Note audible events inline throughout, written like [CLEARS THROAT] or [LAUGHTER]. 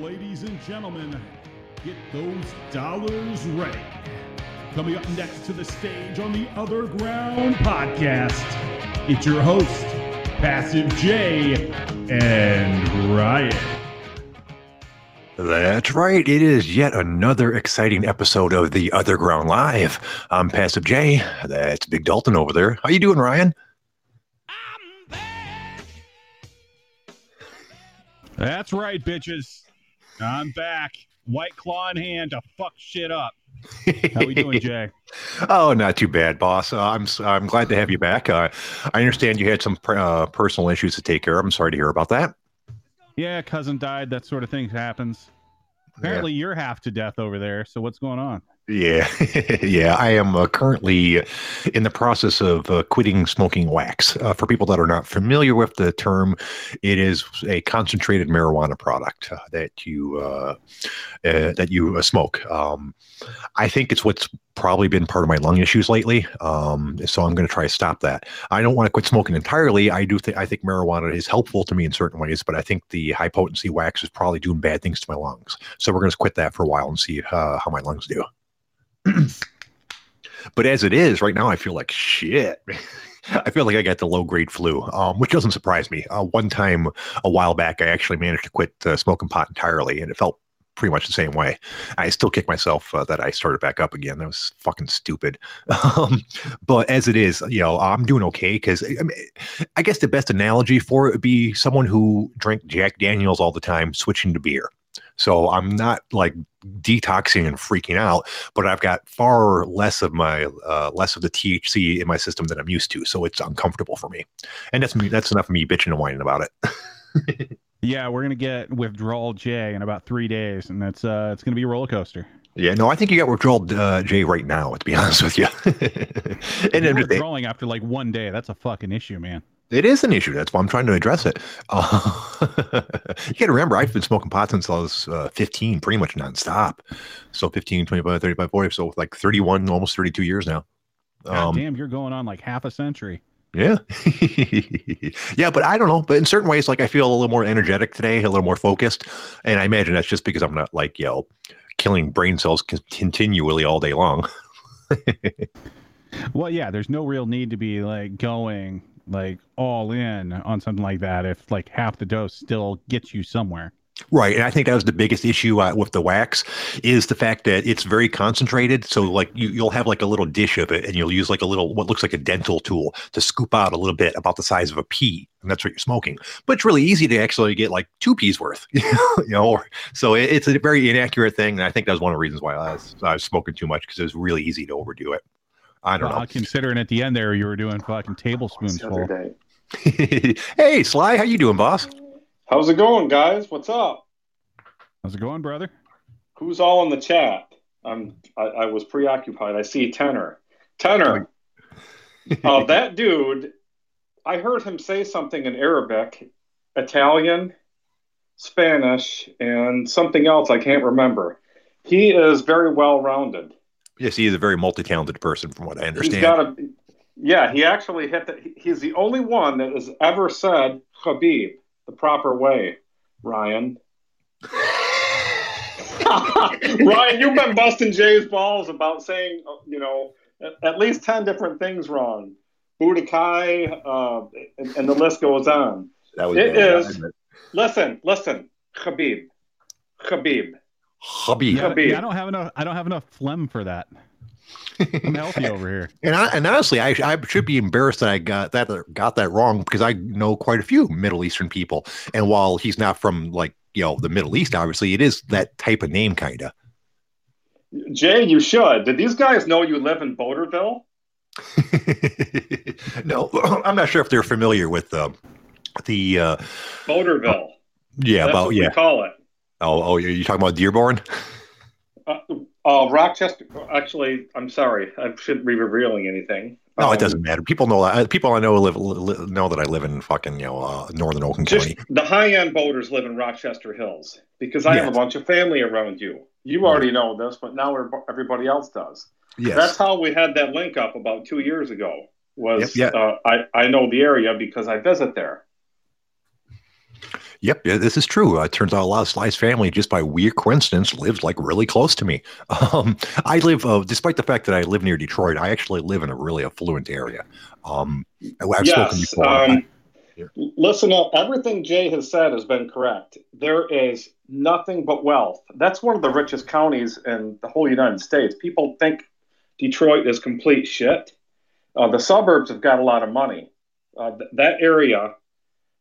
Ladies and gentlemen, get those dollars ready. Coming up next to the stage on the Other Ground podcast, it's your host, Passive J and Ryan. That's right. It is yet another exciting episode of the Other Ground Live. I'm Passive J. That's Big Dalton over there. How you doing, Ryan? That's right, bitches. I'm back. White claw in hand to fuck shit up. How we doing, Jay? [LAUGHS] oh, not too bad, boss. Uh, I'm I'm glad to have you back. Uh, I understand you had some uh, personal issues to take care of. I'm sorry to hear about that. Yeah, cousin died. That sort of thing happens. Apparently, yeah. you're half to death over there. So what's going on? Yeah, [LAUGHS] yeah. I am uh, currently in the process of uh, quitting smoking wax. Uh, for people that are not familiar with the term, it is a concentrated marijuana product uh, that you uh, uh, that you smoke. Um, I think it's what's probably been part of my lung issues lately. Um, so I'm going to try to stop that. I don't want to quit smoking entirely. I do I think marijuana is helpful to me in certain ways, but I think the high potency wax is probably doing bad things to my lungs. So we're going to quit that for a while and see how my lungs do. [CLEARS THROAT] but as it is right now, I feel like shit. [LAUGHS] I feel like I got the low grade flu, um, which doesn't surprise me. Uh, one time a while back, I actually managed to quit uh, smoking pot entirely, and it felt pretty much the same way. I still kick myself uh, that I started back up again. That was fucking stupid. [LAUGHS] Um, but as it is, you know, I'm doing okay because I, mean, I guess the best analogy for it would be someone who drank Jack Daniels all the time switching to beer. So I'm not like detoxing and freaking out, but I've got far less of my uh, less of the THC in my system than I'm used to. So it's uncomfortable for me, and that's me. That's enough of me bitching and whining about it. [LAUGHS] yeah, we're gonna get withdrawal J in about three days, and that's uh, it's gonna be a roller coaster. Yeah, no, I think you got withdrawal uh, J right now. To be honest with you, [LAUGHS] and then withdrawing after like one day, that's a fucking issue, man. It is an issue. That's why I'm trying to address it. Uh, [LAUGHS] you got to remember, I've been smoking pot since I was uh, 15, pretty much nonstop. So 15, 25, 35, 40. So like 31, almost 32 years now. Um, damn, you're going on like half a century. Yeah. [LAUGHS] yeah, but I don't know. But in certain ways, like I feel a little more energetic today, a little more focused. And I imagine that's just because I'm not like, you know, killing brain cells continually all day long. [LAUGHS] well, yeah, there's no real need to be like going like all in on something like that if like half the dose still gets you somewhere. Right, and I think that was the biggest issue uh, with the wax is the fact that it's very concentrated. So, like, you, you'll have like a little dish of it, and you'll use like a little what looks like a dental tool to scoop out a little bit about the size of a pea, and that's what you're smoking. But it's really easy to actually get like two peas worth, [LAUGHS] you know. so it, it's a very inaccurate thing, and I think that was one of the reasons why I was, I was smoking too much because it was really easy to overdo it. I don't well, know. Considering at the end there you were doing fucking tablespoons full. [LAUGHS] hey, Sly, how you doing, boss? How's it going, guys? What's up? How's it going, brother? Who's all in the chat? I'm. I, I was preoccupied. I see Tenor. Tenor. [LAUGHS] uh, that dude. I heard him say something in Arabic, Italian, Spanish, and something else I can't remember. He is very well rounded. Yes, he is a very multi-talented person, from what I understand. He's got a, yeah, he actually hit the. He's the only one that has ever said Khabib the proper way. Ryan. [LAUGHS] Ryan, you've been busting Jay's balls about saying, you know, at least ten different things wrong. Budokai, uh, and, and, the list goes on. That was it is. Listen, listen, Khabib, Khabib. Hubby. Yeah, yeah, I don't have enough. I don't have enough phlegm for that. I'm healthy over here. [LAUGHS] And I, and honestly, I, I should be embarrassed that I got that got that wrong because I know quite a few Middle Eastern people. And while he's not from like you know the Middle East, obviously it is that type of name, kind of. Jay, you should. Did these guys know you live in Boterville? [LAUGHS] no, [CLEARS THROAT] I'm not sure if they're familiar with uh, the uh, Boterville. Yeah, That's about yeah. call it. Oh, oh, you talking about Dearborn? Uh, uh, Rochester. Actually, I'm sorry. I shouldn't be revealing anything. No, um, it doesn't matter. People know that. People I know live, live, know that I live in fucking you know uh, northern Oakland County. The high end boaters live in Rochester Hills because I yes. have a bunch of family around you. You already know this, but now everybody else does. Yes. That's how we had that link up about two years ago. Was yep, yep. Uh, I I know the area because I visit there. Yep, this is true. Uh, it turns out a lot of Sly's family, just by weird coincidence, lives like really close to me. [LAUGHS] Um, I live, uh, despite the fact that I live near Detroit, I actually live in a really affluent area. Um, I've spoken yes. before. Um, listen up. Everything Jay has said has been correct. There is nothing but wealth. That's one of the richest counties in the whole United States. People think Detroit is complete shit. Uh, the suburbs have got a lot of money. Uh, th- that area,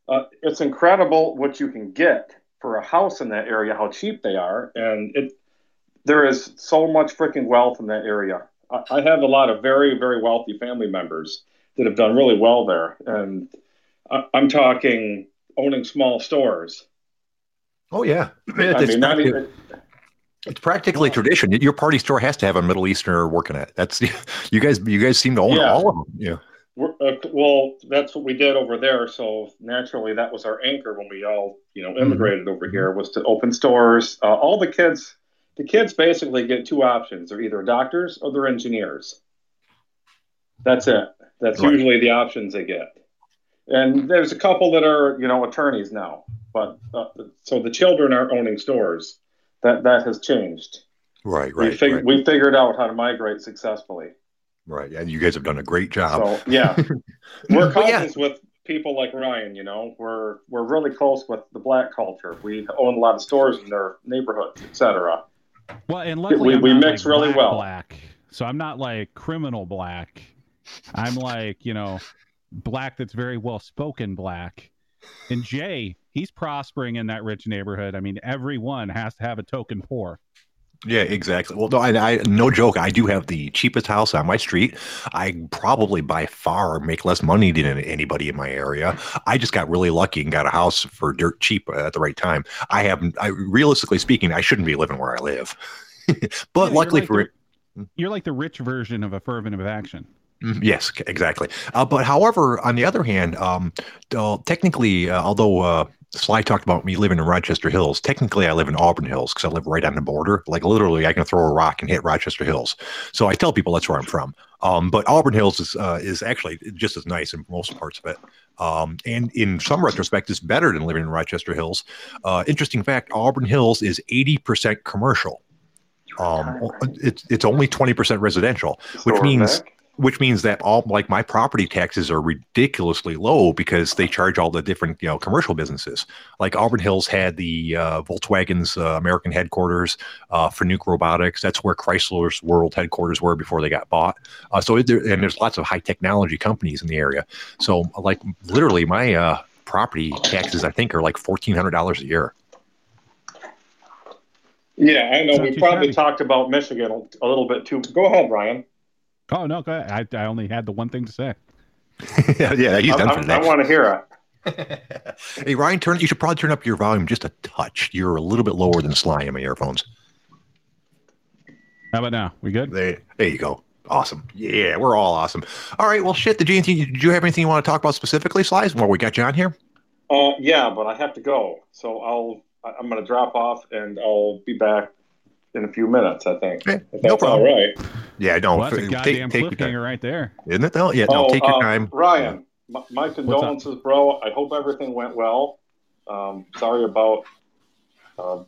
uh, it's incredible what you can get for a house in that area, how cheap they are, and it. There is so much freaking wealth in that area. I, I have a lot of very, very wealthy family members that have done really well there, and I, I'm talking owning small stores. oh yeah, [CLEARS THROAT] I it's, mean, not even, it's practically tradition. Your party store has to have a Middle Easterner working at it. That's [LAUGHS] you guys. You guys seem to own Yeah. all of them. Yeah. Uh, well, that's what we did over there. So naturally, that was our anchor when we all, you know, immigrated over here was to open stores. Uh, all the kids, the kids basically get two options: they're either doctors or they're engineers. That's it. That's Right. usually the options they get. And there's a couple that are, you know, attorneys now. But uh, so the children are owning stores. That that has changed. Right. we, fig- right. we figured out how to migrate successfully. Right. And you guys have done a great job. So yeah, [LAUGHS] we're But yeah. with people like Ryan. You know, we're we're really close with the black culture. We own a lot of stores in their neighborhoods, etc. Well, and luckily We- we mix like, really black, well. Black, so I'm not like criminal black. I'm like you know, black that's very well spoken black. And Jay, he's prospering in that rich neighborhood. I mean, everyone has to have a token poor. Yeah, exactly. Well, no, I, I, no joke. I do have the cheapest house on my street. I probably by far make less money than anybody in my area. I just got really lucky and got a house for dirt cheap at the right time. I have, I realistically speaking, I shouldn't be living where I live, [LAUGHS] but Yeah, luckily you're for like the, you're like the rich version of affirmative action. Mhm, Yes, exactly. Uh, but however, on the other hand, um, uh, technically, uh, although uh, Sly talked about me living in Rochester Hills, technically I live in Auburn Hills because I live right on the border. Like literally, I can throw a rock and hit Rochester Hills. So I tell people that's where I'm from. Um, but Auburn Hills is uh, is actually just as nice in most parts of it. Um, and in some retrospect, it's better than living in Rochester Hills. Uh, interesting fact: Auburn Hills is 80% commercial. Um, it's it's only 20% residential which means Vic, which means that all like my property taxes are ridiculously low because they charge all the different you know commercial businesses like auburn hills had the uh, volkswagen's uh, american headquarters uh, Fanuc robotics that's where chrysler's world headquarters were before they got bought uh, so it, there, and there's lots of high technology companies in the area so like literally my uh, property taxes i think are like $1400 a year yeah, I know. We probably talked about Michigan a little bit too. Go ahead, Ryan. Oh no, go ahead. I, I only had the one thing to say. [LAUGHS] yeah, yeah he's I, done I- for I today want to hear it. [LAUGHS] hey ryan turn you should probably turn up your volume just a touch you're a little bit lower than sly in my earphones How about now? We good? There, there you go. Awesome. Yeah, we're all awesome. All right. Well, shit. Did you, did you have anything you want to talk about specifically, Sly? while we got you on here? Uh, yeah, but I have to go, so I'll. I- I'm going to drop off, and I'll be back in a few minutes. I think. Okay, If no that's all problem. right. Yeah, no. Well, that's a f- goddamn take, take your time. cliffhanger right there. Isn't it, though? Yeah, no, oh, take your uh, time. Ryan. My, my condolences, bro. I hope everything went well. Um, sorry about um,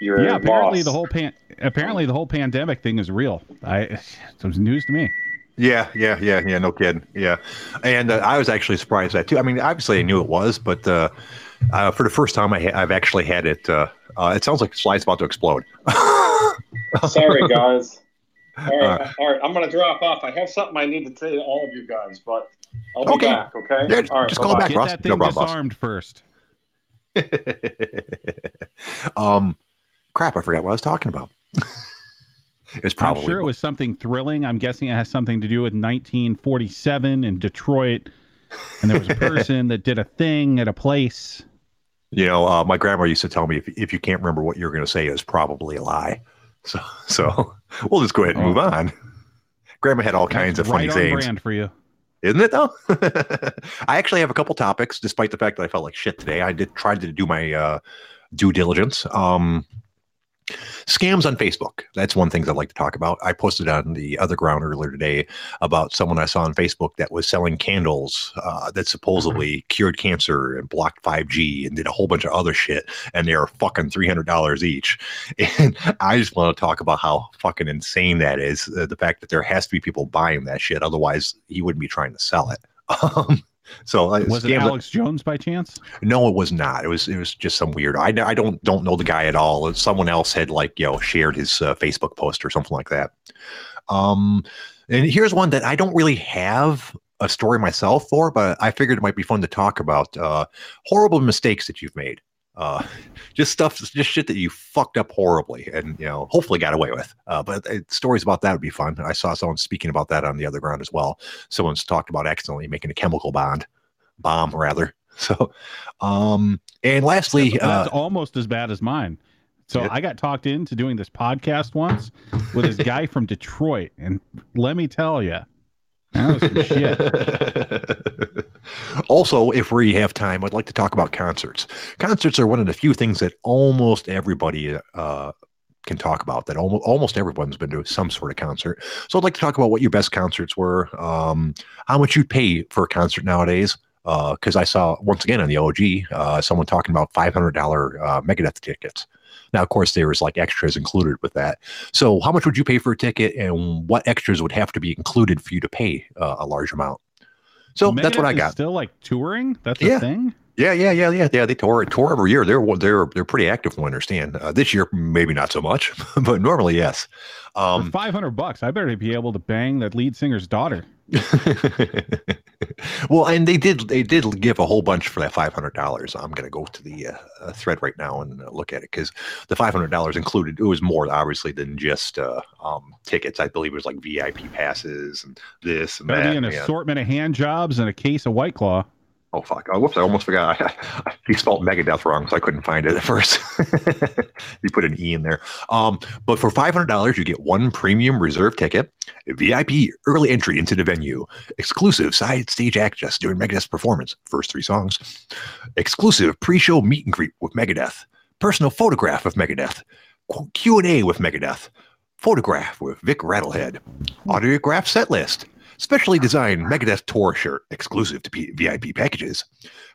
your yeah, apparently loss. the whole pan apparently the whole pandemic thing is real. I it was news to me. Yeah, yeah, yeah, yeah. No kidding. Yeah, and uh, I was actually surprised at that too. I mean, obviously I knew it was, but uh, uh, for the first time, I ha- I've actually had it. Uh, uh, it sounds like the Slide's about to explode. [LAUGHS] Sorry, guys. All Uh, right, all right. I'm going to drop off. I have something I need to say to all of you guys, but I'll be Okay. back. Okay. Yeah, all right. just call bye-bye. back. Get Ross, that no thing problem, boss. disarmed first. [LAUGHS] um, crap! I forgot what I was talking about. [LAUGHS] it's probably I'm sure it was something thrilling. I'm guessing it has something to do with 1947 in Detroit, and there was a person that did a thing at a place. You know, uh, my grandma used to tell me if, if you can't remember what you're going to say, it's probably a lie. [LAUGHS] So, so [LAUGHS] we'll just go ahead and move on. Grandma had all kinds That's of funny right on sayings, brand for you. isn't it? Though [LAUGHS] I actually have a couple topics, despite the fact that I felt like shit today. I did try to do my uh, due diligence. Um, Scams on Facebook. That's one thing I'd like to talk about. I posted on the other ground earlier today about someone I saw on Facebook that was selling candles uh, that supposedly cured cancer and blocked 5G and did a whole bunch of other shit. And they are fucking $300 each. [LAUGHS] And I just want to talk about how fucking insane that is. Uh, the fact that there has to be people buying that shit. Otherwise, he wouldn't be trying to sell it. [LAUGHS] Um, so uh, Was it Alex Jones by chance? no, it was not. It was it was just some weird. I, I don't don't know the guy at all. Someone else had like you know shared his uh, Facebook post or something like that. Um, and here's one that I don't really have a story myself for, but I figured it might be fun to talk about. Uh, horrible mistakes that you've made. Uh, just stuff, just shit that you fucked up horribly, and you know, hopefully got away with. Uh, but uh, stories about that would be fun. I saw someone speaking about that on the other ground as well. Someone's talked about accidentally making a chemical bond, bomb rather. [LAUGHS] So, um, and lastly, That's uh, almost as bad as mine. So Yeah. I got talked into doing this podcast once with this guy from Detroit, and let me tell you, that was some shit. [LAUGHS] also, if we have time, I'd like to talk about concerts. Concerts are one of the few things that almost everybody uh, can talk about. That almost almost everyone's been to some sort of concert. So I'd like to talk about what your best concerts were, um, how much you'd pay for a concert nowadays. Because I saw once again on the OG uh, someone talking about five hundred dollar uh, Megadeth tickets. Now, of course, there was like extras included with that. So, how much would you pay for a ticket, and what extras would have to be included for you to pay uh, a large amount? So that's what I got. Still like touring? That's Yeah. a thing. Yeah, yeah, yeah, yeah, yeah. They tour tour every year. They're they're they're pretty active. From what I understand. Uh, this year, maybe not so much, [LAUGHS] but normally, yes. Um, five hundred bucks, I better be able to bang that lead singer's daughter. [LAUGHS] well, and they did they did give a whole bunch for that five hundred dollars. I'm going to go to the uh, uh, thread right now and uh, look at it because the five hundred dollars included it was more obviously than just uh, um, tickets. I believe it was like VIP passes and this and Better that. be an and- assortment of hand jobs and a case of White Claw. Oh fuck! Oh, whoops! I almost forgot. [LAUGHS] he spelled Megadeth wrong, so I couldn't find it at first. [LAUGHS] he put an e in there. Um, but for five hundred dollars, you get one premium reserve ticket, VIP early entry into the venue, exclusive side stage access during Megadeth's performance, first three songs, exclusive pre-show meet and greet with Megadeth, personal photograph of Megadeth, Q and A with Megadeth, photograph with Vic Rattlehead, autograph set list. Specially designed Megadeth tour shirt exclusive to P- VIP packages.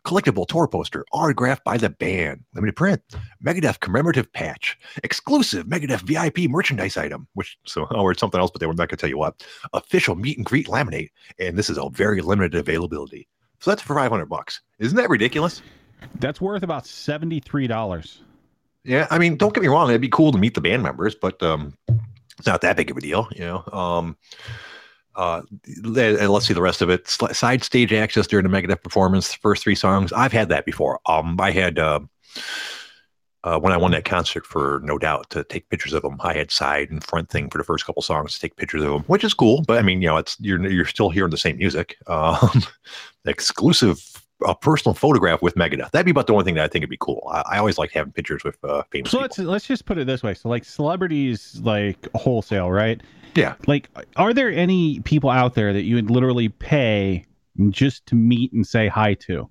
Collectible tour poster autographed by the band. Limited print. Megadeth commemorative patch. Exclusive Megadeth VIP merchandise item, which so [LAUGHS] oh, it's something else, but they were not going to tell you what. Official meet and greet laminate, and this is a very limited availability. So that's for five hundred bucks. Isn't that ridiculous? That's worth about seventy three dollars. Yeah, I mean, don't get me wrong. It'd be cool to meet the band members, but um, it's not that big of a deal, you know. Um, uh, le- let's see the rest of it. Side stage access during the Megadeth performance, first three songs. I've had that before. Um, I had uh, uh, when I won that concert for No Doubt to take pictures of them. I had side and front thing for the first couple songs to take pictures of them, which is cool. But I mean, you know, it's you're you're still hearing the same music. Um, [LAUGHS] exclusive a personal photograph with Megadeth. That'd be about the only thing that I think would be cool. I, I always like having pictures with uh, famous So people. let's let's just put it this way. So like celebrities like wholesale, right? Yeah. Like are there any people out there that you would literally pay just to meet and say hi to?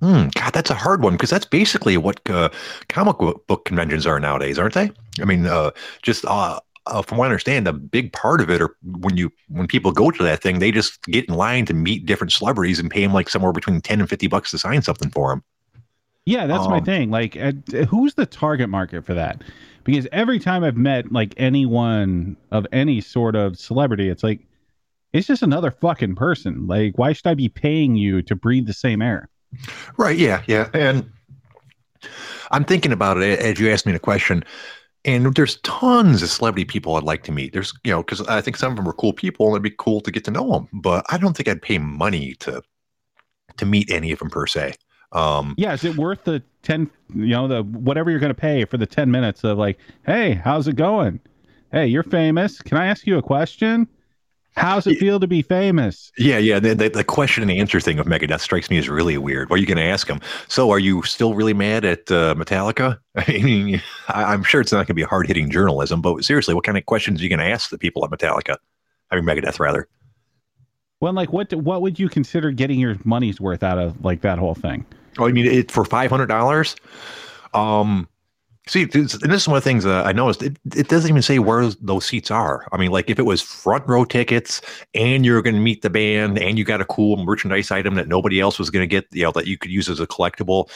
Hmm, God, that's a hard one because that's basically what uh, comic book conventions are nowadays, aren't they? I mean, uh, just uh, uh, from what I understand, a big part of it, or when you when people go to that thing, they just get in line to meet different celebrities and pay them like somewhere between ten and fifty bucks to sign something for them. Yeah, that's my Um, thing. Like uh, who's the target market for that? Because every time I've met like anyone of any sort of celebrity, it's like it's just another fucking person. Like why should I be paying you to breathe the same air? Right. Yeah. Yeah. And I'm thinking about it as you asked me the question. And there's tons of celebrity people I'd like to meet. There's, you know, because I think some of them are cool people and it'd be cool to get to know them. But I don't think I'd pay money to to meet any of them per se. Um, Yeah, is it worth the ten? You know, the whatever you're going to pay for the ten minutes of like, hey, how's it going? Hey, you're famous. Can I ask you a question? How's it feel to be famous? yeah, yeah. The, the, the question and answer thing of Megadeth strikes me as really weird. What are you going to ask them? So, are you still really mad at uh, Metallica? [LAUGHS] I mean, I, I'm sure it's not going to be hard hitting journalism, but seriously, what kind of questions are you going to ask the people at Metallica? I mean, Megadeth, rather. Well, like, what what would you consider getting your money's worth out of like that whole thing? Oh, I mean, it for five hundred dollars. Um, See, this, and this is one of the things uh, I noticed. It, it doesn't even say where those seats are. I mean, like if it was front row tickets and you're going to meet the band and you got a cool merchandise item that nobody else was going to get, you know, that you could use as a collectible,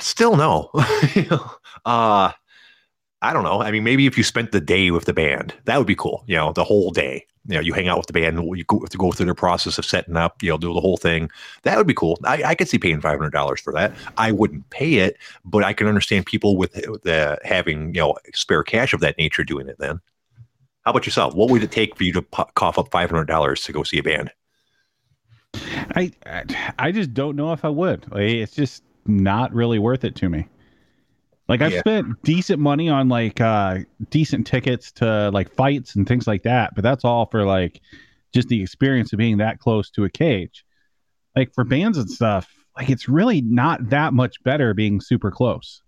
still no. [LAUGHS] uh, I don't know. I mean, maybe if you spent the day with the band, that would be cool. You know, the whole day. You know, you hang out with the band, you go to go through the process of setting up. You know, do the whole thing. That would be cool. I, I could see paying five hundred dollars for that. I wouldn't pay it, but I can understand people with the having you know spare cash of that nature doing it. Then, how about yourself? What would it take for you to cough up five hundred dollars to go see a band? I I just don't know if I would. It's just not really worth it to me. Like I've Yeah. spent decent money on like uh decent tickets to like fights and things like that, but that's all for like just the experience of being that close to a cage. Like for bands and stuff, like it's really not that much better being super close.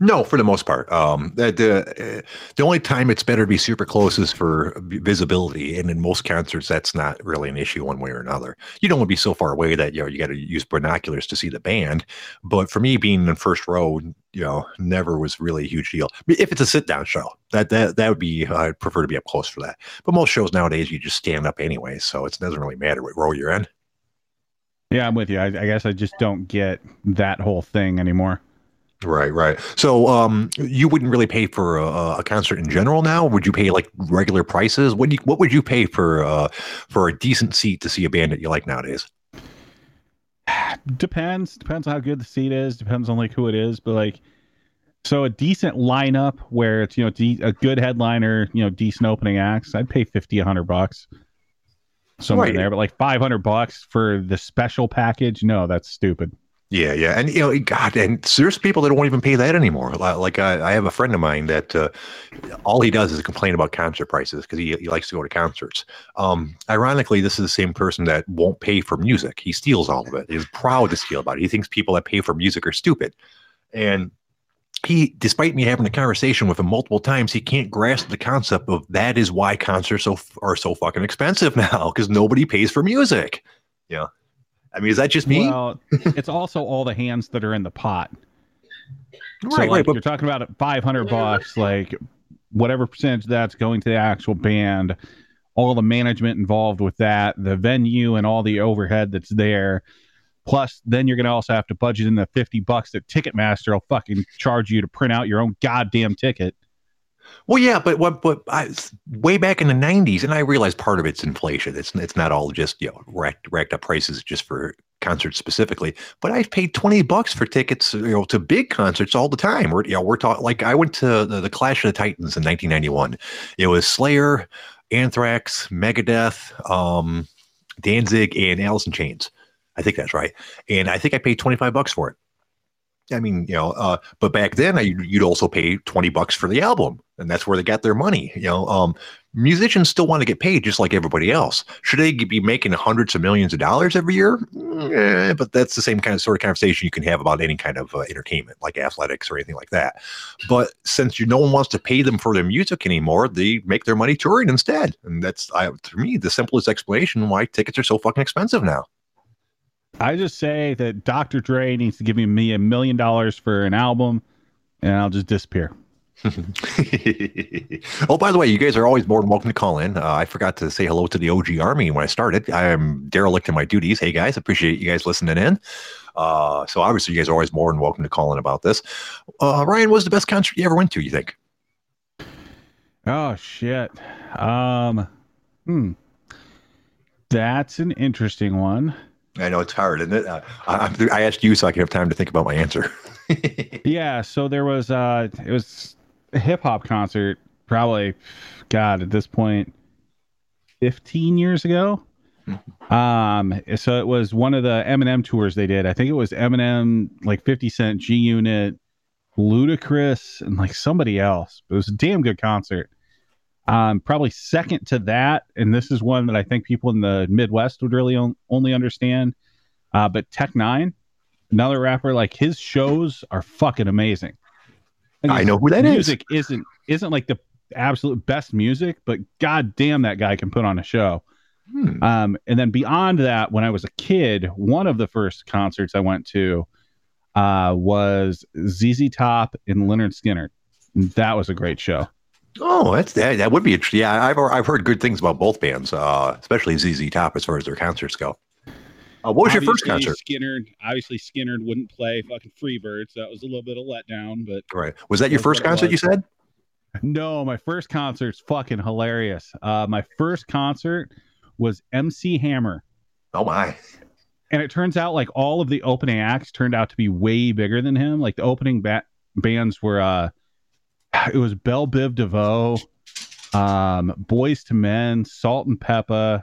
No, for the most part. Um, the the, the only time it's better to be super close is for visibility, and in most concerts, that's not really an issue one way or another. You don't want to be so far away that you know you got to use binoculars to see the band. But for me, being in first row, you know, never was really a huge deal. If it's a sit down show, that that that would be I'd prefer to be up close for that. But most shows nowadays, you just stand up anyway, so it doesn't really matter what row you're in. Yeah, I'm with you. I, I guess I just don't get that whole thing anymore. Right, right. So, um, you wouldn't really pay for a, a concert in general now. Would you pay like regular prices? What do you, what would you pay for uh for a decent seat to see a band that you like nowadays? Depends. Depends on how good the seat is. Depends on like who it is. But like, so a decent lineup where it's you know de- a good headliner, you know, decent opening acts. I'd pay 50, 100 bucks somewhere in Right. there. But like five hundred bucks for the special package, no, that's stupid. Yeah, yeah, and you know, God, and there's people that won't even pay that anymore. Like I, I have a friend of mine that uh, all he does is complain about concert prices because he, he likes to go to concerts. Um, ironically, this is the same person that won't pay for music. He steals all of it. He's proud to steal about it. He thinks people that pay for music are stupid, and he, despite me having a conversation with him multiple times, he can't grasp the concept of that is why concerts so are so fucking expensive [LAUGHS] now because nobody pays for music. Yeah, I mean, is that just me? Well, it's also all the hands that are in the pot. so right, like right, but you're talking about five hundred bucks, like whatever percentage that's going to the actual band, all the management involved with that, the venue and all the overhead that's there. Plus, then you're gonna also have to budget in the fifty bucks that Ticketmaster will fucking charge you to print out your own goddamn ticket. Well, yeah, but what? But I, way back in the '90s, and I realize part of it's inflation. It's it's not all just you know racked, racked up prices just for concerts specifically. But I've paid twenty bucks for tickets, you know, to big concerts all the time. We're you know we're talking like I went to the, the Clash of the Titans in 1991. It was Slayer, Anthrax, Megadeth, um, Danzig, and Alice in Chains. I think that's right. And I think I paid 25 bucks for it. I mean, you know, uh, but back then I, you'd also pay 20 bucks for the album and that's where they got their money. You know, um, musicians still want to get paid just like everybody else. Should they be making hundreds of millions of dollars every year? Eh, but that's the same kind of sort of conversation you can have about any kind of uh, entertainment like athletics or anything like that. But since you, no one wants to pay them for their music anymore, they make their money touring instead. And that's, I, to me, the simplest explanation why tickets are so fucking expensive now. I just say that Dr. Dre needs to give me me a million dollars for an album, and I'll just disappear. [LAUGHS] oh, by the way, you guys are always more than welcome to call in. Uh, I forgot to say hello to the OG Army when I started. I am derelict in my duties. Hey, guys, appreciate you guys listening in. Uh, so obviously, you guys are always more than welcome to call in about this. Uh, Ryan, what was the best concert you ever went to? You think? Oh shit. Um hmm. That's an interesting one. I know it's hard, isn't it? Uh, I, I asked you so I could have time to think about my answer. [LAUGHS] Yeah, so there was uh it was a hip hop concert probably god at this point 15 years ago. Um so it was one of the Eminem tours they did. I think it was Eminem like 50 Cent G Unit Ludacris and like somebody else. It was a damn good concert. Um, probably second to that, and this is one that I think people in the Midwest would really on, only understand. Uh, but Tech N9ne, another rapper, like his shows are fucking amazing. And I know who that is. music isn't isn't like the absolute best music, but god damn that guy can put on a show. Hmm. Um, and then beyond that, when I was a kid, one of the first concerts I went to, uh, was ZZ Top and Lynyrd Skynyrd. That was a great show. Oh, that's that. That would be interesting. Yeah, I've I've heard good things about both bands, uh, especially ZZ Top as far as their concerts go. Uh, what was your first concert? Skynyrd, obviously Skynyrd wouldn't play fucking Freebirds. That was a little bit of letdown, but Right. Was that your first concert? You said? no, my first concert's fucking hilarious. Uh, my first concert was MC Hammer. Oh my. and it turns out like all of the opening acts turned out to be way bigger than him. Like the opening ba- bands were uh [SIGHS] it was Bell Biv DeVoe, um, Boyz II Men, Salt-N-Pepa,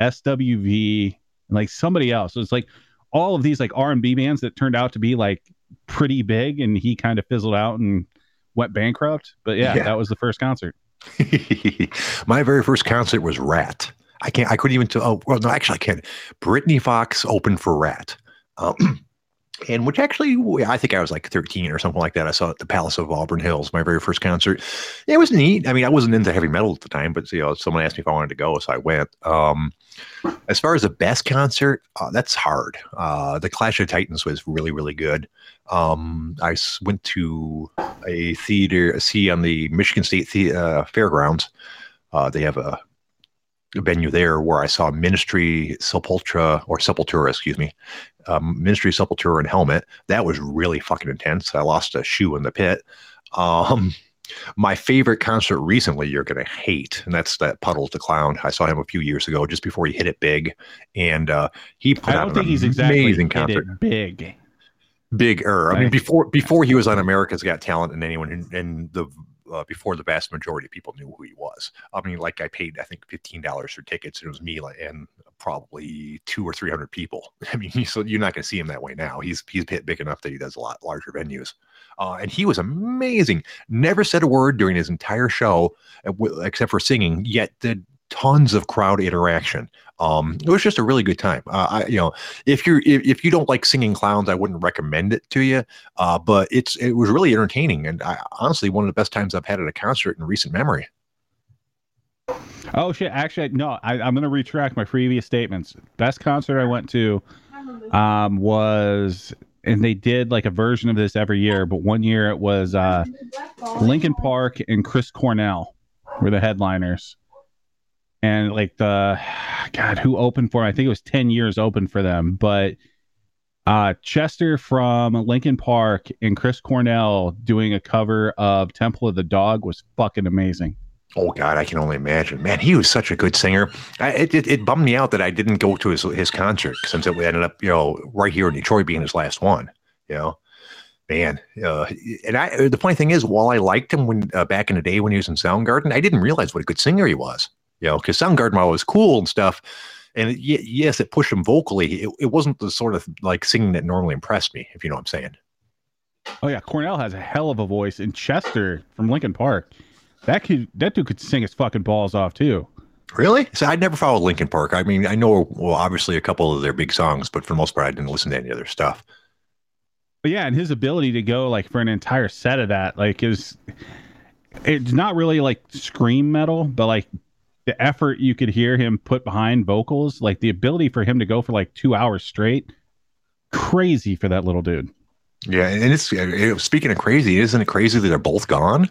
SWV, and like somebody else. So it's like all of these like R and B bands that turned out to be like pretty big, and he kind of fizzled out and went bankrupt. But yeah, Yeah. that was the first concert. [LAUGHS] My very first concert was Ratt. I can't. I couldn't even. Tell, oh well, no, actually, I can't. Britny Fox opened for Ratt, um, [CLEARS THROAT] and which actually, I think I was like thirteen or something like that. I saw at the Palace of Auburn Hills. My very first concert. It was neat. I mean, I wasn't into heavy metal at the time, but you know, someone asked me if I wanted to go, so I went. Um, as far as the best concert, uh, that's hard. Uh, the Clash of Titans was really, really good. Um, I went to a theater, see on the Michigan State the- uh, Fairgrounds. Uh, they have a, a venue there where I saw Ministry Sepultura or Sepultura, excuse me, um, Ministry Sepultura and Helmet. That was really fucking intense. I lost a shoe in the pit. Um, my favorite concert recently, you're gonna hate, and that's that Puddles the Clown. I saw him a few years ago, just before he hit it big, and uh, he put I don't an think he's exactly amazing hit concert it big. bigger. I mean, before before he was on America's Got Talent, and anyone in, in the uh, before the vast majority of people knew who he was. I mean, like I paid I think fifteen dollars for tickets, and it was me and probably two or three hundred people. [LAUGHS] I mean, so you're not going to see him that way now. He's he's big enough that he does a lot larger venues. Uh, and he was amazing. Never said a word during his entire show, uh, except for singing. Yet did tons of crowd interaction. Um, it was just a really good time. Uh, I, you know, if you're if, if you don't like singing clowns, I wouldn't recommend it to you. Uh, but it's it was really entertaining, and I, honestly, one of the best times I've had at a concert in recent memory. Oh shit! Actually, no. I, I'm gonna retract my previous statements. Best concert I went to um, was, and they did like a version of this every year. But one year it was uh, Linkin Park and Chris Cornell were the headliners, and like the God who opened for? 'em? I think it was ten years open for them, but. Uh, Chester from Linkin Park and Chris Cornell doing a cover of Temple of the Dog was fucking amazing. Oh God, I can only imagine. Man, he was such a good singer. I, it, it it bummed me out that I didn't go to his his concert since it ended up you know right here in Detroit being his last one. You know, man. Uh, and I the funny thing is, while I liked him when uh, back in the day when he was in Soundgarden, I didn't realize what a good singer he was. You know, because Soundgarden while was cool and stuff, and it, yes, it pushed him vocally. It, it wasn't the sort of like singing that normally impressed me. If you know what I'm saying. Oh yeah, Cornell has a hell of a voice, and Chester from Linkin Park, that could that dude could sing his fucking balls off too. Really? So I never followed Linkin Park. I mean, I know well, obviously a couple of their big songs, but for the most part, I didn't listen to any other stuff. But yeah, and his ability to go like for an entire set of that, like is it's not really like scream metal, but like the effort you could hear him put behind vocals, like the ability for him to go for like two hours straight, crazy for that little dude. Yeah, and it's uh, speaking of crazy, isn't it crazy that they're both gone?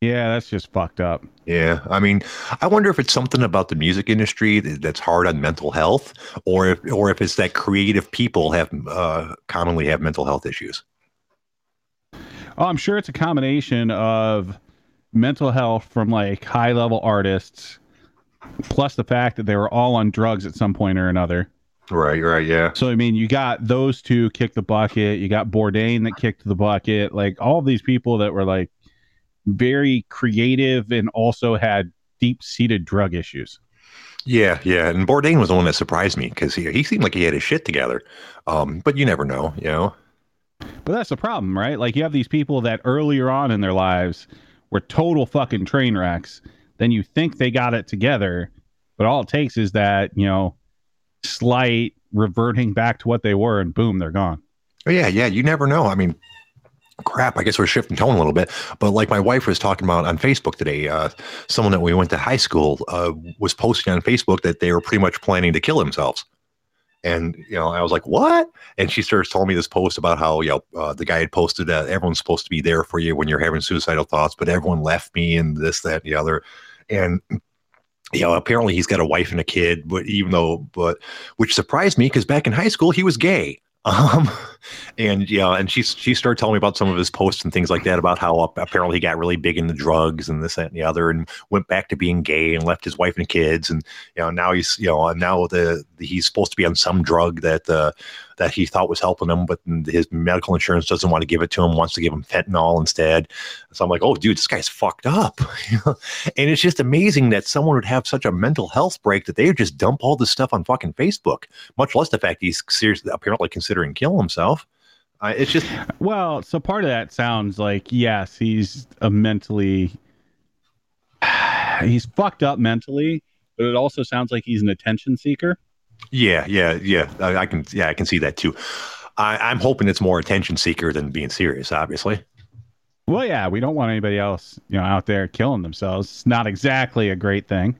Yeah, that's just fucked up. Yeah, I mean, I wonder if it's something about the music industry that's hard on mental health, or if or if it's that creative people have uh, commonly have mental health issues. Oh, I'm sure it's a combination of mental health from like high level artists, plus the fact that they were all on drugs at some point or another. Right, right, yeah. So I mean, you got those two kick the bucket. You got Bourdain that kicked the bucket. Like all these people that were like very creative and also had deep seated drug issues. Yeah, yeah, and Bourdain was the one that surprised me because he he seemed like he had his shit together. Um, but you never know, you know. But that's the problem, right? Like you have these people that earlier on in their lives were total fucking train wrecks. Then you think they got it together, but all it takes is that, you know, slight reverting back to what they were and boom, they're gone. Oh, yeah, yeah, you never know. I mean, crap. I guess we're shifting tone a little bit, but like my wife was talking about on Facebook today, uh, someone that we went to high school uh, was posting on Facebook that they were pretty much planning to kill themselves. And you know, I was like, "What?" And she starts telling me this post about how you know uh, the guy had posted that everyone's supposed to be there for you when you're having suicidal thoughts, but everyone left me and this, that, and the other. And you know, apparently he's got a wife and a kid, but even though, but which surprised me because back in high school he was gay. [LAUGHS] Um, and yeah, and she she started telling me about some of his posts and things like that about how apparently he got really big into drugs and this and the other, and went back to being gay and left his wife and kids, and you know now he's you know now the, the he's supposed to be on some drug that uh, that he thought was helping him, but his medical insurance doesn't want to give it to him, wants to give him fentanyl instead. So I'm like, oh, dude, this guy's fucked up. [LAUGHS] and it's just amazing that someone would have such a mental health break that they would just dump all this stuff on fucking Facebook, much less the fact he's seriously apparently considering killing himself. Uh, it's just well, so part of that sounds like yes, he's a mentally [SIGHS] he's fucked up mentally, but it also sounds like he's an attention seeker. Yeah, yeah, yeah. I, I can, yeah, I can see that too. I, I'm hoping it's more attention seeker than being serious. Obviously. Well, yeah, we don't want anybody else, you know, out there killing themselves. It's not exactly a great thing.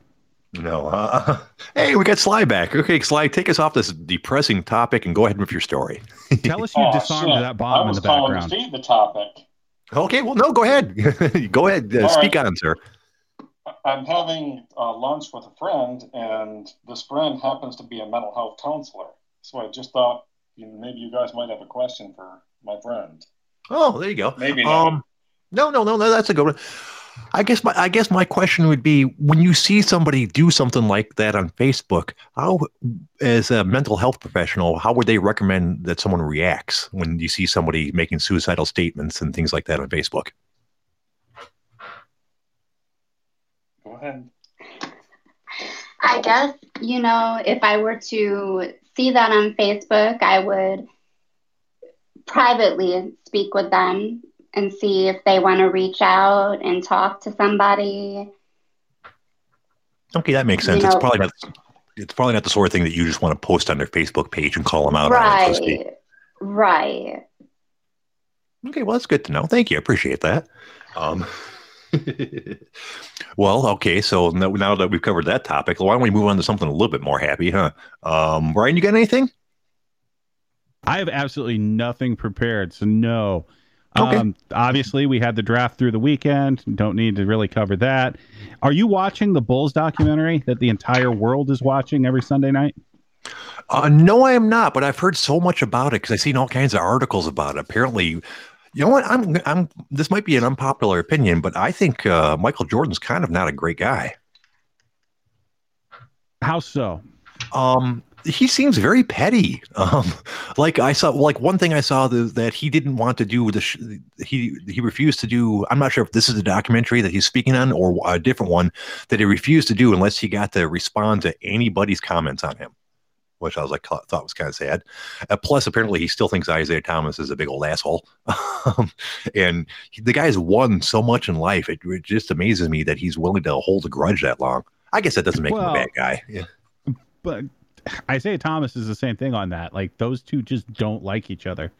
No. Uh, [LAUGHS] hey, we got Sly back. Okay, Sly, take us off this depressing topic and go ahead with your story. [LAUGHS] Tell us you oh, disarmed shit. that bomb in the background. I was the topic. Okay, well, no, go ahead. [LAUGHS] go ahead. Uh, speak right. on, sir. I'm having uh, lunch with a friend, and this friend happens to be a mental health counselor. So I just thought you know, maybe you guys might have a question for my friend. Oh, there you go. Maybe. Um, no, no, no, no. That's a good one. I guess my I guess my question would be when you see somebody do something like that on Facebook, how as a mental health professional, how would they recommend that someone reacts when you see somebody making suicidal statements and things like that on Facebook? Go ahead. I guess, you know, if I were to see that on Facebook, I would privately speak with them and see if they want to reach out and talk to somebody. Okay, that makes sense. You know, it's probably not it's probably not the sort of thing that you just want to post on their Facebook page and call them out right, on it. Right. Okay, well that's good to know. Thank you. I appreciate that. Um, [LAUGHS] well, okay. So now, now, that we've covered that topic, why don't we move on to something a little bit more happy, huh? Um, Brian, you got anything? I have absolutely nothing prepared. So no. Okay. Um, obviously, we had the draft through the weekend. Don't need to really cover that. Are you watching the Bulls documentary that the entire world is watching every Sunday night? Uh, no, I am not, but I've heard so much about it because I've seen all kinds of articles about it. Apparently, you know what? I'm I'm this might be an unpopular opinion, but I think uh, Michael Jordan's kind of not a great guy. How so? Um, he seems very petty. Um, like I saw, like one thing I saw the, that he didn't want to do the sh- he he refused to do. I'm not sure if this is a documentary that he's speaking on or a different one that he refused to do unless he got to respond to anybody's comments on him which I was like thought was kind of sad. Uh, plus, apparently, he still thinks Isiah Thomas is a big old asshole, [LAUGHS] um, and he, the guy's won so much in life. It, it, just amazes me that he's willing to hold a grudge that long. I guess that doesn't make well, him a bad guy. Yeah, but Isiah Thomas is the same thing on that. Like those two just don't like each other.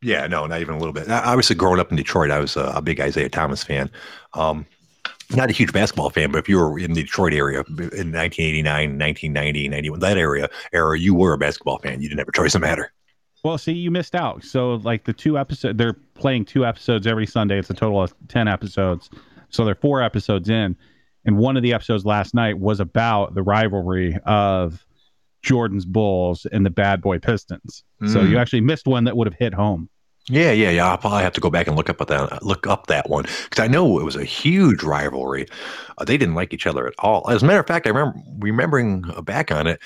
Yeah, no, not even a little bit. Obviously, growing up in Detroit, I was a, a big Isiah Thomas fan. Um, not a huge basketball fan, but if you were in the Detroit area in 1989, 1990, 91, that area era, you were a basketball fan. You didn't have a choice of matter. Well, see, you missed out. So, like the two episodes, they're playing two episodes every Sunday. It's a total of 10 episodes. So, they're four episodes in. And one of the episodes last night was about the rivalry of Jordan's Bulls and the Bad Boy Pistons. Mm. So, you actually missed one that would have hit home. Yeah, yeah, yeah. I'll probably have to go back and look up at that look up that one because I know it was a huge rivalry. Uh, they didn't like each other at all. As a matter of fact, I remember remembering back on it,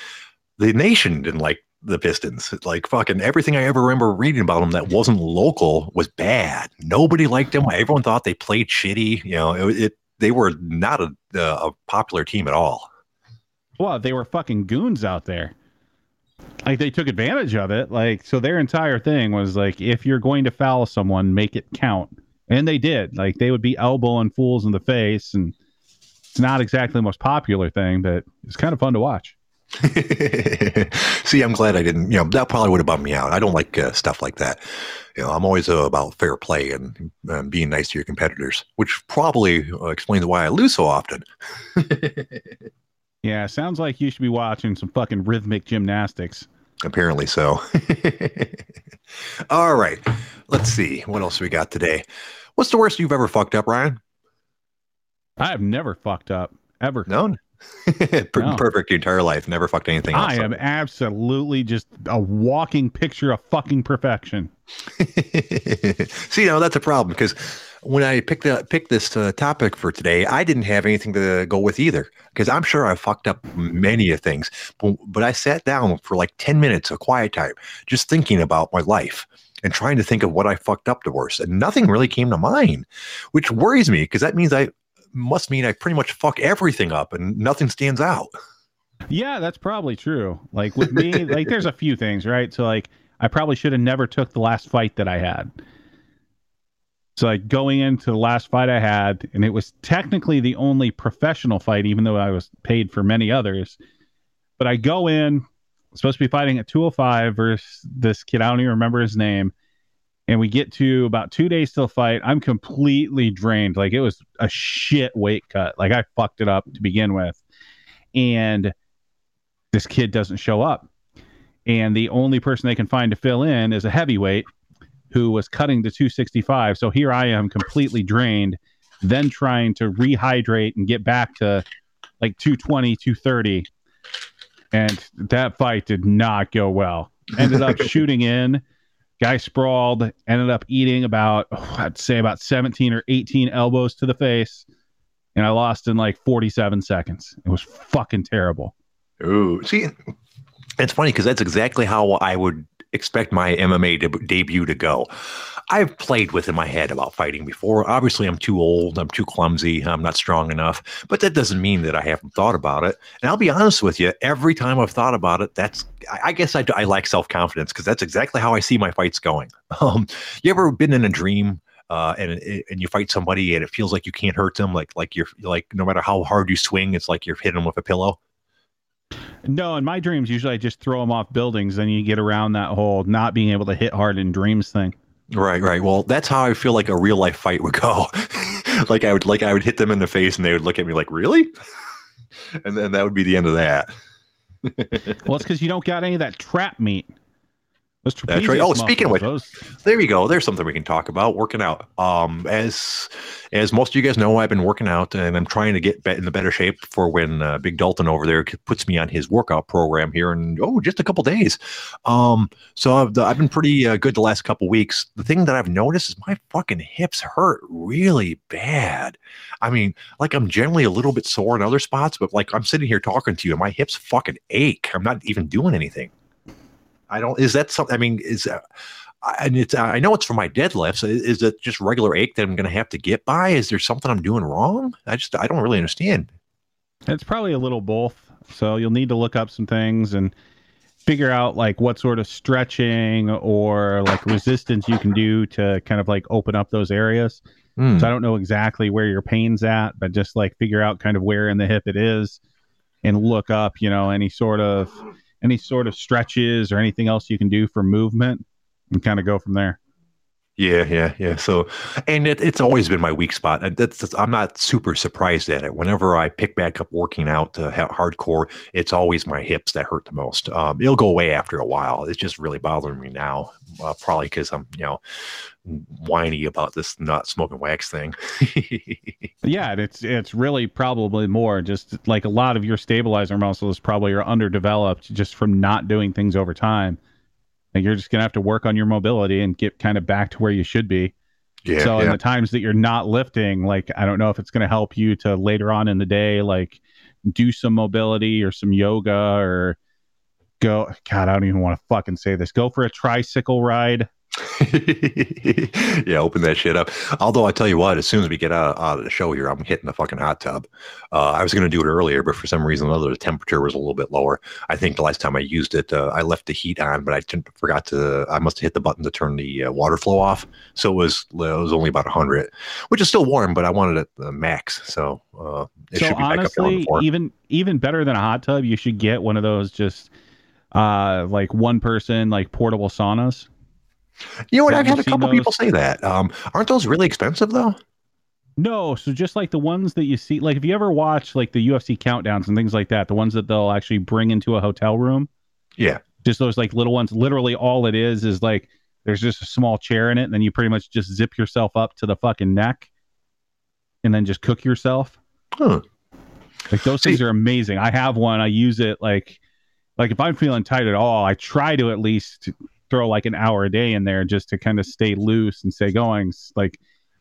the nation didn't like the Pistons. Like fucking everything I ever remember reading about them that wasn't local was bad. Nobody liked them. Everyone thought they played shitty. You know, it, it they were not a, a popular team at all. Well, they were fucking goons out there like they took advantage of it. Like so, their entire thing was like, if you're going to foul someone, make it count, and they did. Like they would be elbowing fools in the face, and it's not exactly the most popular thing, but it's kind of fun to watch. [LAUGHS] See, I'm glad I didn't. You know, that probably would have bummed me out. I don't like uh, stuff like that. You know, I'm always uh, about fair play and uh, being nice to your competitors, which probably uh, explains why I lose so often. [LAUGHS] Yeah, sounds like you should be watching some fucking rhythmic gymnastics. Apparently so. [LAUGHS] All right. Let's see. What else we got today? What's the worst you've ever fucked up, Ryan? I have never fucked up ever. No. [LAUGHS] No. Perfect your entire life. Never fucked anything else. I am absolutely just a walking picture of fucking perfection. [LAUGHS] See, now that's a problem because when I picked picked this uh, topic for today, I didn't have anything to go with either. Because I'm sure I fucked up many of things, but, but I sat down for like ten minutes of quiet time, just thinking about my life and trying to think of what I fucked up the worst, and nothing really came to mind, which worries me because that means I must mean I pretty much fuck everything up and nothing stands out. Yeah, that's probably true. Like with [LAUGHS] me, like there's a few things, right? So like I probably should have never took the last fight that I had. So like going into the last fight I had, and it was technically the only professional fight, even though I was paid for many others. But I go in, supposed to be fighting at 205 versus this kid. I don't even remember his name. And we get to about two days till fight. I'm completely drained. Like it was a shit weight cut. Like I fucked it up to begin with. And this kid doesn't show up. And the only person they can find to fill in is a heavyweight who was cutting to 265. So here I am completely drained, then trying to rehydrate and get back to like 220, 230. And that fight did not go well. Ended up [LAUGHS] shooting in. Guy sprawled, ended up eating about, oh, I'd say about 17 or 18 elbows to the face. And I lost in like 47 seconds. It was fucking terrible. Ooh, see, it's funny because that's exactly how I would expect my MMA deb- debut to go. I've played with in my head about fighting before. Obviously, I'm too old. I'm too clumsy. I'm not strong enough. But that doesn't mean that I haven't thought about it. And I'll be honest with you. Every time I've thought about it, that's I, I guess I, I lack self confidence because that's exactly how I see my fights going. [LAUGHS] Um, you ever been in a dream? Uh, and and you fight somebody and it feels like you can't hurt them, like like you're like no matter how hard you swing, it's like you're hitting them with a pillow. No, in my dreams, usually I just throw them off buildings, and you get around that whole not being able to hit hard in dreams thing. Right, right. Well, that's how I feel like a real life fight would go. [LAUGHS] like I would like I would hit them in the face and they would look at me like, "Really?" [LAUGHS] and then that would be the end of that. [LAUGHS] Well, it's because you don't got any of that trap meat. Those That's right. Oh, speaking of muscles, those- There you go. There's something we can talk about. Working out. Um, as as most of you guys know, I've been working out and I'm trying to get in the better shape for when uh, Big Dalton over there puts me on his workout program here in oh just a couple days. Um, so I've, I've been pretty uh, good the last couple weeks. The thing that I've noticed is my fucking hips hurt really bad. I mean, like I'm generally a little bit sore in other spots, but like I'm sitting here talking to you, and my hips fucking ache. I'm not even doing anything. I don't. Is that something? I mean, is that, and it's I know it's for my deadlifts. Is, it just regular ache that I'm going to have to get by? Is there something I'm doing wrong? I just I don't really understand. it's probably a little both. So you'll need to look up some things and figure out like what sort of stretching or like resistance you can do to kind of like open up those areas. Hmm. So I don't know exactly where your pain's at, but just like figure out kind of where in the hip it is and look up, you know, any sort of any sort of stretches or anything else you can do for movement and kind of go from there. Yeah, yeah, yeah. So, and it, it's always been my weak spot. That's, that's I'm not super surprised at it. Whenever I pick back up working out ha- hardcore, it's always my hips that hurt the most. Um, it'll go away after a while. It's just really bothering me now, uh, probably because I'm you know whiny about this not smoking wax thing. [LAUGHS] Yeah, it's it's really probably more just like a lot of your stabilizer muscles probably are underdeveloped just from not doing things over time. Like you're just gonna have to work on your mobility and get kind of back to where you should be. yeah, so in the times that you're not lifting, like I don't know if it's gonna help you to later on in the day, like do some mobility or some yoga or go God, I don't even want to fucking say this. Go for a tricycle ride. [LAUGHS] yeah, open that shit up. Although I tell you what, as soon as we get out, out of the show here, I'm hitting the fucking hot tub. Uh, I was going to do it earlier, but for some reason or other, the temperature was a little bit lower. I think the last time I used it, uh, I left the heat on, but I forgot to. I must have hit the button to turn the uh, water flow off, so it was it was only about hundred, which is still warm, but I wanted it uh, max, so uh, it so should be back up to honestly, even even better than a hot tub, you should get one of those just uh like one person like portable saunas. You know what? I've had a couple people say that. Um, aren't those really expensive though? No, so just like the ones that you see, like if you ever watch like the UFC countdowns and things like that, the ones that they'll actually bring into a hotel room, Yeah. just those like little ones. Literally, all it is is like there's just a small chair in it, and then you pretty much just zip yourself up to the fucking neck, and then just cook yourself. Huh. Like those See- things are amazing. I have one. I use it like like if I'm feeling tight at all, I try to at least throw like an hour a day in there just to kind of stay loose and stay going. Like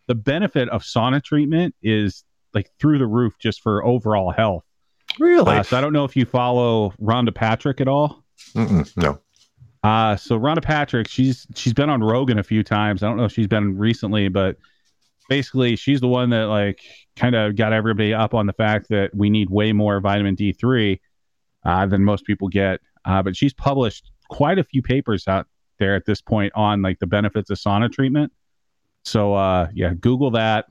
the benefit of sauna treatment is like through the roof just for overall health. Really? Uh, so I don't know if you follow Rhonda Patrick at all. Mm-mm, no. Uh so Rhonda Patrick, she's she's been on Rogan a few times. I don't know if she's been recently, but basically she's the one that like kind of got everybody up on the fact that we need way more vitamin D3 uh, than most people get. Uh, but she's published quite a few papers out there at this point on like the benefits of sauna treatment. So uh yeah, Google that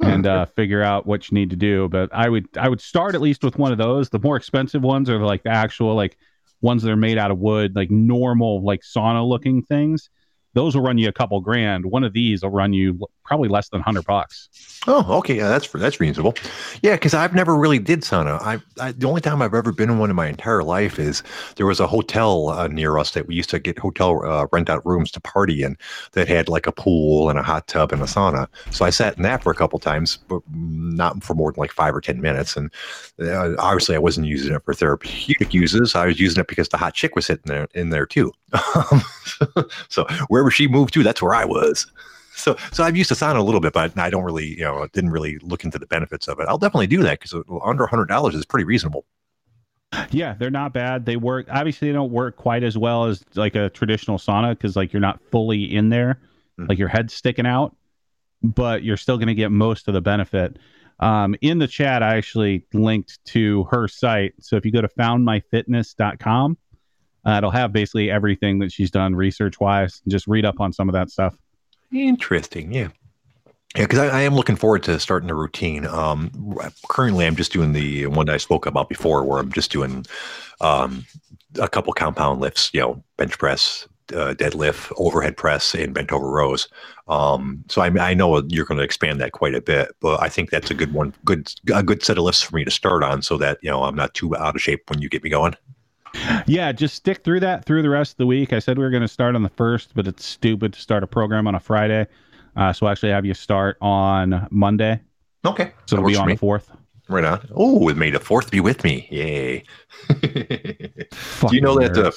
and uh, figure out what you need to do. But I would I would start at least with one of those. The more expensive ones are like the actual like ones that are made out of wood, like normal like sauna looking things. Those will run you a couple grand. One of these will run you probably less than hundred bucks. Oh, okay. Yeah, that's that's reasonable. Yeah, because I've never really did sauna. I, I the only time I've ever been in one in my entire life is there was a hotel uh, near us that we used to get hotel uh, rent out rooms to party in that had like a pool and a hot tub and a sauna. So I sat in that for a couple times, but not for more than like five or ten minutes. And uh, obviously, I wasn't using it for therapeutic uses. I was using it because the hot chick was sitting there in there too. [LAUGHS] so wherever she moved to, that's where I was. So, so I've used the sauna a little bit, but I don't really, you know, didn't really look into the benefits of it. I'll definitely do that because under hundred dollars is pretty reasonable. Yeah, they're not bad. They work. Obviously, they don't work quite as well as like a traditional sauna because like you're not fully in there, Mhm. like your head's sticking out, but you're still going to get most of the benefit. Um, in the chat, I actually linked to her site. So if you go to foundmyfitness.com, uh, it'll have basically everything that she's done research wise. Just read up on some of that stuff. Interesting, yeah, yeah. Because I, I am looking forward to starting a routine. Um, currently, I'm just doing the one I spoke about before, where I'm just doing um, a couple compound lifts. You know, bench press, uh, deadlift, overhead press, and bent over rows. Um, so I, I know you're going to expand that quite a bit, but I think that's a good one, good a good set of lifts for me to start on, so that you know I'm not too out of shape when you get me going. Yeah, just stick through that through the rest of the week. I said we were going to start on the first, but it's stupid to start a program on a Friday. Uh, so we'll actually have you start on Monday. Okay, So it'll be on the fourth. Right on. Oh, it made the fourth be with me. Yay. Do you know that, uh.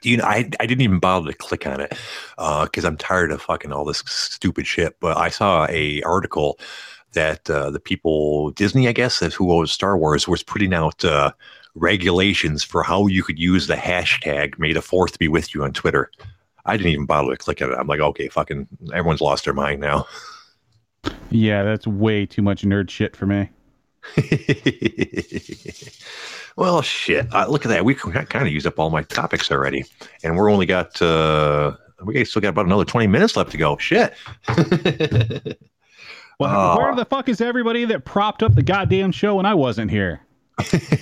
Do you know, I, I didn't even bother to click on it because I'm tired of fucking all this stupid shit. But I saw a article that uh, the people, Disney, I guess, who owns Star Wars, was putting out uh, regulations for how you could use the hashtag May the Fourth be with you on Twitter. I didn't even bother to click on it. I'm like, okay, fucking, everyone's lost their mind now. [LAUGHS] Yeah, that's way too much nerd shit for me. [LAUGHS] well, shit. Uh, look at that. We kind of used up all my topics already, and we're only got uh, we still got about another twenty minutes left to go. Shit. [LAUGHS] Well, Oh. where the fuck is everybody that propped up the goddamn show when I wasn't here?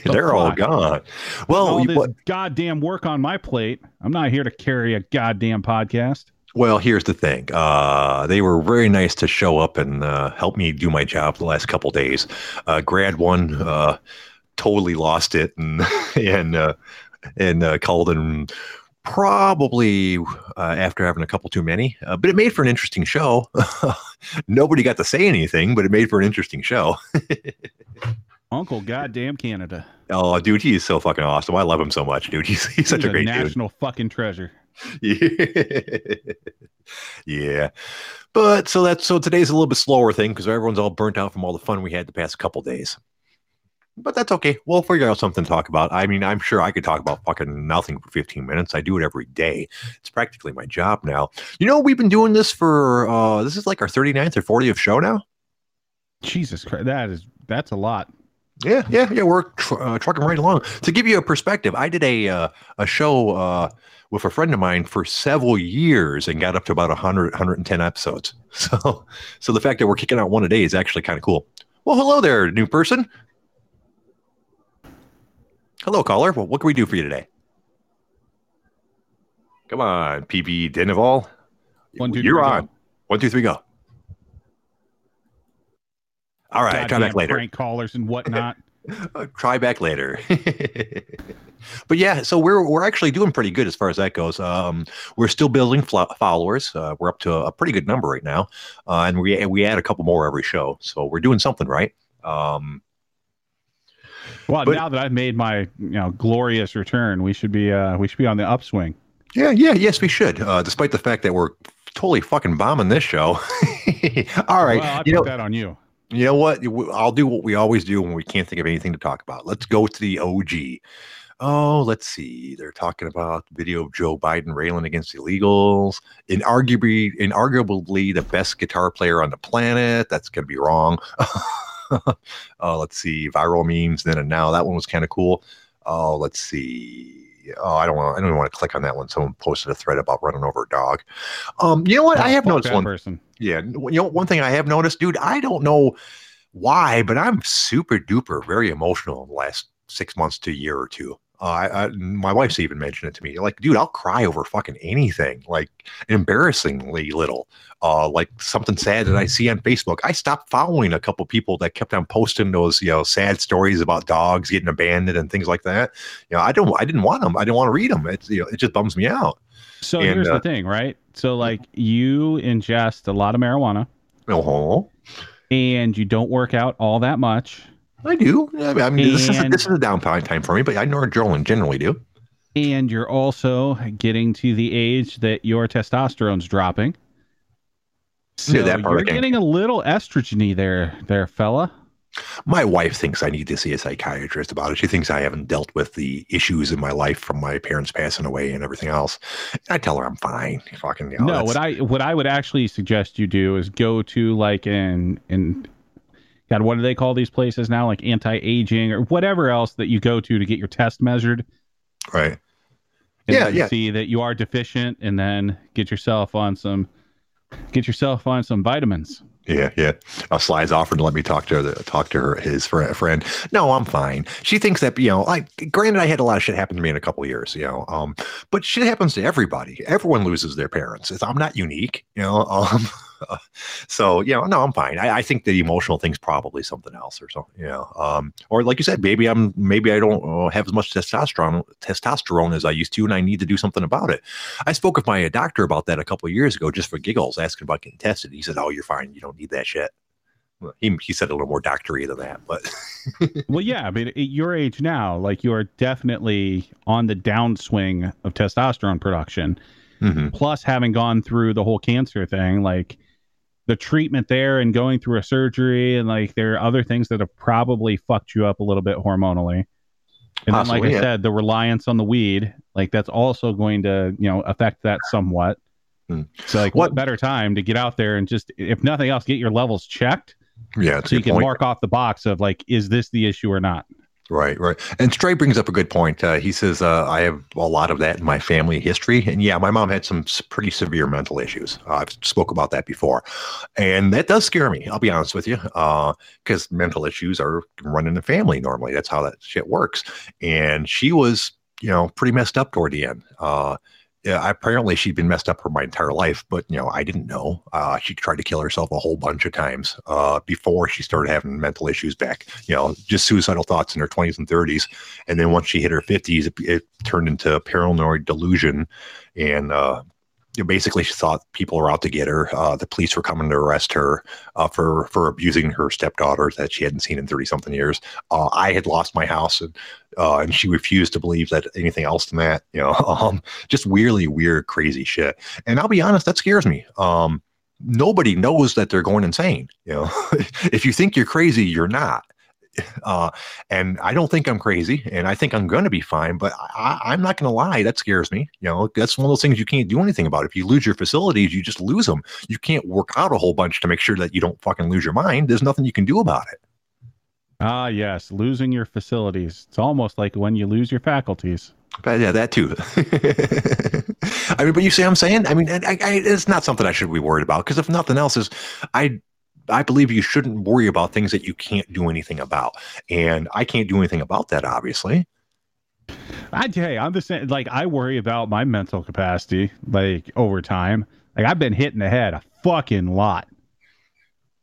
They're all gone. Well, All this what- goddamn work on my plate. I'm not here to carry a goddamn podcast. well, here's the thing. Uh, they were very nice to show up and uh, help me do my job the last couple days. Uh, grad one uh, totally lost it and [LAUGHS] and uh, and uh, called in probably uh, after having a couple too many. Uh, but it made for an interesting show. [LAUGHS] Nobody got to say anything, but it made for an interesting show. [LAUGHS] Uncle goddamn Canada. Oh, dude, he is so fucking awesome. I love him so much, dude. [LAUGHS] He's he's such He's a great dude. national fucking treasure. Yeah. [LAUGHS] yeah. But so that's so today's a little bit slower thing because everyone's all burnt out from all the fun we had the past couple days. But that's okay. We'll figure out something to talk about. I mean, I'm sure I could talk about fucking nothing for 15 minutes. I do it every day. It's practically my job now. You know, we've been doing this for uh this is like our 39th or 40th show now. Jesus Christ, that is that's a lot. Yeah, yeah, yeah. We're tr- uh, trucking right along. To give you a perspective, I did a uh, a show uh, with a friend of mine for several years and got up to about 100, 110 episodes. [LAUGHS] So, so the fact that we're kicking out one a day is actually kind of cool. Well, hello there, new person. Hello, caller. Well, what can we do for you today? Come on, PB Denival. One, two, You're three, go. on. One, two, three, go. All right, try back later. Prank callers and whatnot. [LAUGHS] Uh, try back later. [LAUGHS] but yeah, so we're we're actually doing pretty good as far as that goes. Um, we're still building flo- followers. Uh, we're up to a, pretty good number right now, uh, and we we add a couple more every show. So we're doing something right. Um, Well, But- now that I've made my you know glorious return, we should be uh we should be on the upswing. yeah, yeah, yes, we should. Uh, despite the fact that we're totally fucking bombing this show. [LAUGHS] All right, Well, I you put know, that on you. You know what? I'll do what we always do when we can't think of anything to talk about. Let's go to the OG. Oh, let's see. They're talking about video of Joe Biden railing against illegals. Inarguably, inarguably the best guitar player on the planet. That's going to be wrong. uh, [LAUGHS] let's see. Viral memes then and now. That one was kind of cool. Oh, let's see. Oh, I don't want. I don't even want to click on that one. Someone posted a thread about running over a dog. Um, you know what? I have fuck noticed one. person. Yeah, you know, one thing I have noticed, dude, I don't know why, but I'm super duper very emotional in the last six months to a year or two. Uh, I, I, my wife's even mentioned it to me. Like, dude, I'll cry over fucking anything, like embarrassingly little. Uh, like something sad that I see on Facebook. I stopped following a couple people that kept on posting those, you know, sad stories about dogs getting abandoned and things like that. You know, I don't, I didn't want them. I didn't want to read them. It's, you know, it just bums me out. So And, here's uh, the thing, right? So like you ingest a lot of marijuana Oh, and you don't work out all that much I do. I mean, this, is a, this is a downtime time for me, but I know Joel generally do. and you're also getting to the age that your testosterone's dropping. So Yeah, that part you're getting a little estrogeny there, there, fella. My wife thinks I need to see a psychiatrist about it. She thinks I haven't dealt with the issues in my life from my parents passing away and everything else. I tell her I'm fine. Fucking you know, no, what I what I would actually suggest you do is go to like an in God, what do they call these places now? Like anti-aging or whatever else that you go to to get your test measured. right. and Yeah, yeah. See that you are deficient, and then get yourself on some get yourself on some vitamins. Yeah, yeah. Uh, Sly's offered to let me talk to her, talk to her, his fr- friend. No, I'm fine. She thinks that you know, like, granted, I had a lot of shit happen to me in a couple of years, you know, um, but shit happens to everybody. Everyone loses their parents. It's, I'm not unique, you know. Um, [LAUGHS] [LAUGHS] so you know, no, I'm fine. I, I think the emotional thing's probably something else or something, you know. Um, or like you said, maybe I'm maybe I don't uh, have as much testosterone testosterone as I used to, and I need to do something about it. I spoke with my doctor about that a couple of years ago, just for giggles, asking about getting tested. He said, "Oh, you're fine. You don't need that shit." Well, He, he said a little more doctory than that, but [LAUGHS] well, yeah, I mean, at your age now, like you are definitely on the downswing of testosterone production. Mhm. Plus, having gone through the whole cancer thing, like the treatment there and going through a surgery, and like there are other things that have probably fucked you up a little bit hormonally. And then, like I said, the reliance on the weed, like that's also going to, you know, affect that somewhat. Hmm. So, like, What- what better time to get out there and just, if nothing else, get your levels checked yeah, so you can point. mark off the box of like, is this the issue or not? Right, right. And Stray brings up a good point. Uh, he says, uh, I have a lot of that in my family history. And yeah, my mom had some pretty severe mental issues. Uh, I've spoke about that before. And that does scare me, I'll be honest with you, because mental issues are running in the family normally. That's how that shit works. And she was, you know, pretty messed up toward the end. Apparently she'd been messed up for my entire life, but you know, I didn't know. Uh, she tried to kill herself a whole bunch of times uh, before she started having mental issues back. You know, just suicidal thoughts in her twenties and thirties, and then once she hit her fifties, it, it turned into paranoid delusion, and uh, you know, basically she thought people were out to get her. Uh, the police were coming to arrest her uh, for for abusing her stepdaughter that she hadn't seen in thirty something years. Uh, I had lost my house, and uh, and she refused to believe that anything else than that. You know, [LAUGHS] um, just weirdly weird, crazy shit. And I'll be honest, that scares me. Um, nobody knows that they're going insane. You know, [LAUGHS] if you think you're crazy, you're not. [LAUGHS] Uh, and I don't think I'm crazy, and I think I'm going to be fine. But I, I'm not going to lie, that scares me. You know, that's one of those things you can't do anything about. If you lose your facilities, you just lose them. You can't work out a whole bunch to make sure that you don't fucking lose your mind. There's nothing you can do about it. Ah, yes, losing your facilities. It's almost like when you lose your faculties. But yeah, that too. [LAUGHS] I mean, but you see what I'm saying? I mean, I, I, it's not something I should be worried about because if nothing else is, I, I believe you shouldn't worry about things that you can't do anything about, and I can't do anything about that, obviously. I hey, I'm the same. Like I worry about my mental capacity, like over time. Like I've been hitting the head a fucking lot.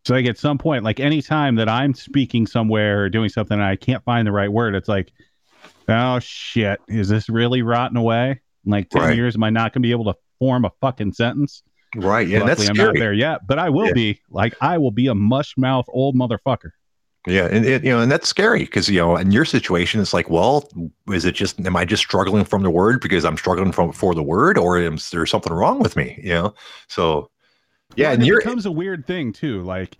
So like at some point, like anytime that I'm speaking somewhere or doing something and I can't find the right word, it's like, oh shit, is this really rotting away? In like ten Right. years, am I not gonna be able to form a fucking sentence? Right. Yeah. Luckily, that's I'm scary. not there yet, but I will Yeah. be. Like I will be a mush mouth old motherfucker. Yeah, and it, you know, and that's scary because you know, in your situation, it's like, well, is it just am I just struggling from the word because I'm struggling from for the word, or is there something wrong with me? You know, so yeah, Well, and it becomes a weird thing too. Like,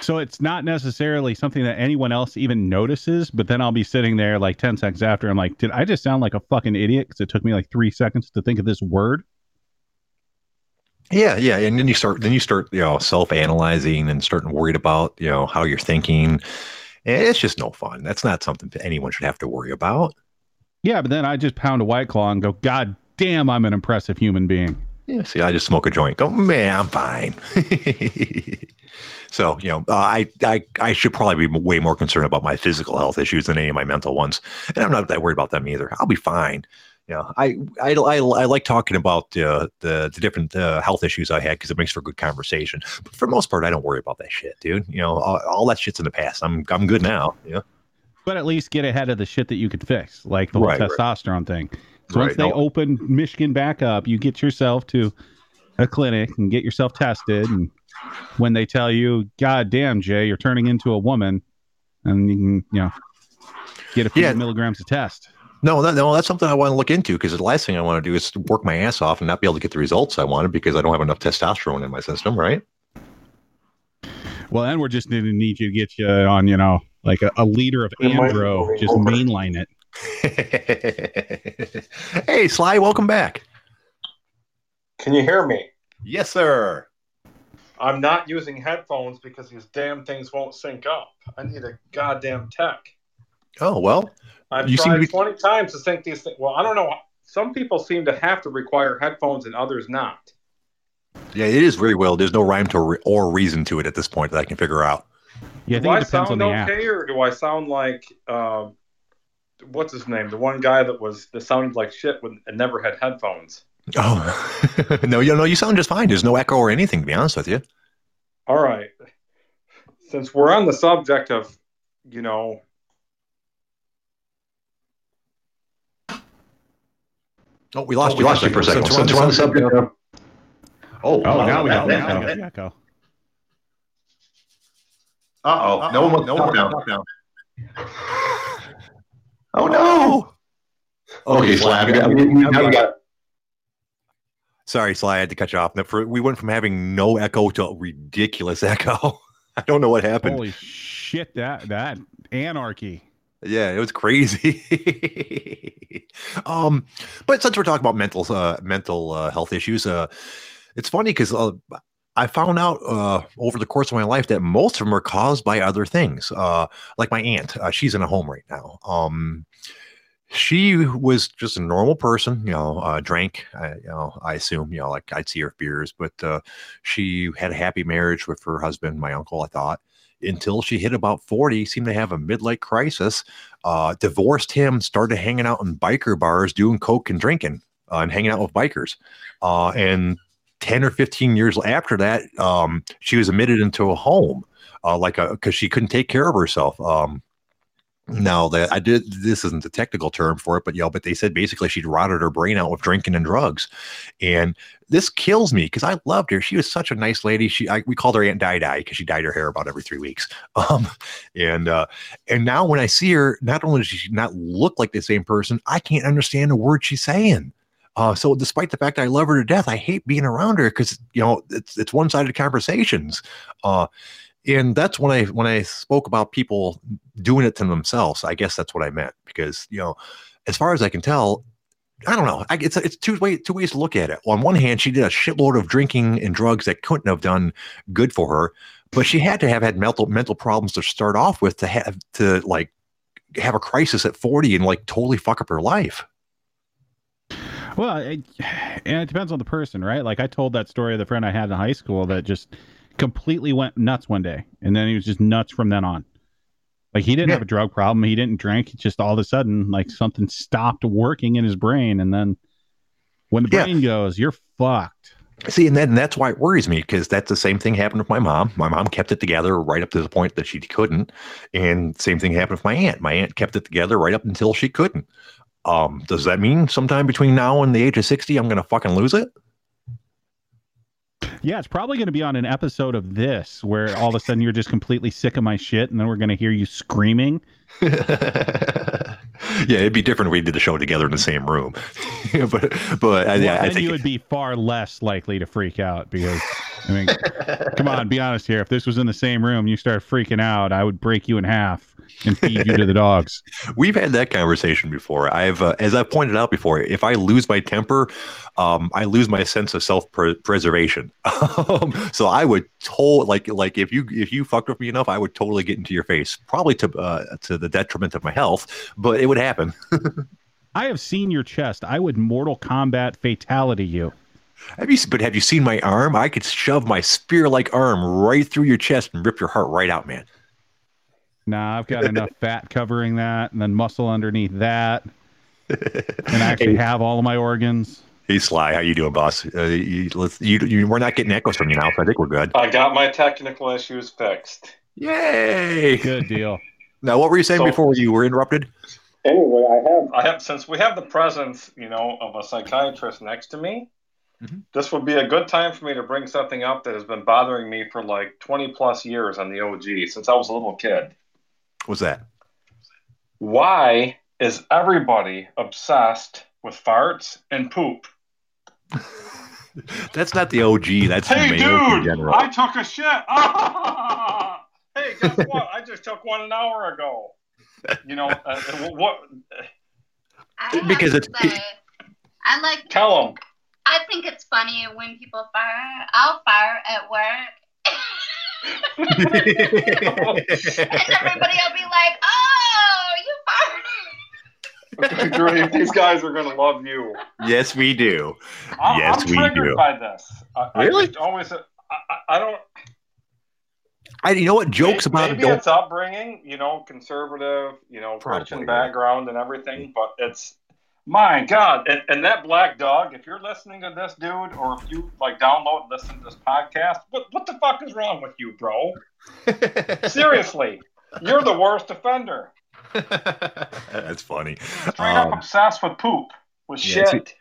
so it's not necessarily something that anyone else even notices, but then I'll be sitting there like 10 seconds after. I'm like, did I just sound like a fucking idiot? Because it took me like three seconds to think of this word. Yeah, yeah, and then you start then you start you know self analyzing and starting worried about you know how you're thinking. And it's just no fun. That's not something that anyone should have to worry about. Yeah, but then I just pound a white claw and go, God damn, I'm an impressive human being. Yeah, see, I just smoke a joint. Go, man, I'm fine. [LAUGHS] so, you know, uh, I, I, I should probably be way more concerned about my physical health issues than any of my mental ones, and I'm not that worried about them either. I'll be fine. Know, I, I, I, I like talking about uh, the the different uh, health issues I had because it makes for good conversation. But for the most part, I don't worry about that shit, dude. You know, all, all that shit's in the past. I'm, I'm good now. Yeah, But at least get ahead of the shit that you could fix, like the whole Right, right. testosterone thing. So once they no. open Michigan back up, you get yourself to a clinic and get yourself tested. And when they tell you, God damn, Jay, you're turning into a woman, and you can, you know, get a few Yeah. milligrams of test. No, that, no, that's something I want to look into because the last thing I want to do is work my ass off and not be able to get the results I wanted because I don't have enough testosterone in my system, right? Well, then we're just going to need you to get you on, you know, like a, a liter of Andro, just over. mainline it. [LAUGHS] hey, Sly, welcome back. Can you hear me? Yes, sir. I'm not using headphones because these damn things won't sync up. I need a goddamn tech. Oh well, I've You seem tried to be- 20 times to sync these things. Well, I don't know. Some people seem to have to require headphones and others not. yeah, it is very well. There's no rhyme to re- or reason to it at this point that I can figure out. Yeah, I do think I it depends on sound the app. okay, or do I sound like uh, what's his name? The one guy that was that sounded like shit when and never had headphones. Oh [LAUGHS] no, you know, you sound just fine. There's no echo or anything. To be honest with you. All right. Since we're on the subject of, you know, Oh, we lost oh, we lost you for a second. Since Since we're on the subject of. Oh, Oh, now we got that- now we echo. Uh-oh. No one no wants one to down. Oh Oh, no! Okay, Slab. Now you got. Sorry, Sly, I had to cut you off. For, we went from having no echo to ridiculous [LAUGHS] echo. I don't know what happened. Holy shit, that that anarchy. Yeah, it was crazy. [LAUGHS] um, but since we're talking about mental uh, mental uh, health issues, uh, it's funny because uh, I found out uh, over the course of my life that most of them are caused by other things. Uh, like my aunt, uh, she's in a home right now. Um, she was just a normal person, you know, uh, drank, I, you know, I assume, you know, like I'd see her beers, but uh, she had a happy marriage with her husband, my uncle, I thought, until she hit about 40, seemed to have a midlife crisis, uh, divorced him, started hanging out in biker bars, doing coke and drinking uh, and hanging out with bikers. Uh, and 10 or 15 years after that, um, she was admitted into a home, uh, like a, cause she couldn't take care of herself. Um, now that I did, this isn't the technical term for it, but you know, but they said basically she'd rotted her brain out with drinking and drugs, and this kills me because I loved her. She was such a nice lady. She, I, we called her Aunt Di Di because she dyed her hair about every three weeks. [LAUGHS] Um, and uh, and now when I see her, not only does she not look like the same person, I can't understand a word she's saying. Uh, so despite the fact that I love her to death, I hate being around her because you know it's it's one sided conversations. Uh, and that's when I when I spoke about people doing it to themselves. I guess that's what I meant because you know, as far as I can tell, I don't know. I, it's it's two way two ways to look at it. On one hand, she did a shitload of drinking and drugs that couldn't have done good for her, but she had to have had mental mental problems to start off with to have to like have a crisis at forty and like totally fuck up her life. Well, it, [SIGHS] and it depends on the person, right? Like I told that story of the friend I had in high school that just completely went nuts one day, and then he was just nuts from then on. Like he didn't Yeah. have a drug problem, he didn't drink. Just all of a sudden, like something stopped working in his brain, and then when the Yeah. brain goes, you're fucked. See, and, then, and that's why it worries me because that's the same thing happened with my mom. My mom kept it together right up to the point that she couldn't, and same thing happened with my aunt. My aunt kept it together right up until she couldn't. Um, does that mean sometime between now and the age of sixty, I'm going to fucking lose it? Yeah, it's probably going to be on an episode of this where all of a sudden you're just completely sick of my shit, and then we're going to hear you screaming. [LAUGHS] yeah, it'd be different if we did the show together in the same room. [LAUGHS] but but uh, I, Well, I then think you would be far less likely to freak out because, I mean, come on, be honest here. If this was in the same room, you start freaking out, I would break you in half and feed you to the dogs. [LAUGHS] We've had that conversation before. I've, uh, as I've pointed out before, if I lose my temper, um, I lose my sense of self preservation. [LAUGHS] um, so I would totally like like if you if you fucked with me enough, I would totally get into your face, probably to uh, to the detriment of my health, but it would happen. [LAUGHS] I have seen your chest. I would Mortal Kombat fatality you. Have you? But have you seen my arm? I could shove my spear like arm right through your chest and rip your heart right out, man. Nah, I've got enough [LAUGHS] fat covering that, and then muscle underneath that, [LAUGHS] and I actually have all of my organs. Hey Sly, how you doing, boss? Uh, you, let's, you, you, we're not getting echoes from you now, so I think we're good. I got my technical issues fixed. Yay! Good deal. [LAUGHS] Now, what were you saying So- before you were interrupted? Anyway, I have I have since we have the presence, you know, of a psychiatrist next to me. Mhm. This would be a good time for me to bring something up that has been bothering me for like 20 plus years on the OG since I was a little kid. What's that? Why is everybody obsessed with farts and poop? [LAUGHS] That's not the OG. That's Hey, the male in dude, general. I took a shit. [LAUGHS] hey, guess [LAUGHS] what? I just took one an hour ago. You know, uh, what? I have Because to it's- say, I like. Tell them. I think it's funny when people fire. I'll fire at work, and everybody will be like, "Oh, you fired." Great. These guys are going to love you. yes, we do. I'm, Yes, I'm we triggered do. by this. I, Really? I always, I, I, I don't. I, you know what? Jokes maybe, about it maybe don't. it's upbringing, you know, conservative, you know, Christian Probably, yeah. background and everything, but it's my God. And, and that black dog, if you're listening to this dude, or if you like download and listen to this podcast, what what the fuck is wrong with you, bro? [LAUGHS] Seriously, you're the worst offender. [LAUGHS] That's funny. Straight Um, up obsessed with poop, with yeah, shit.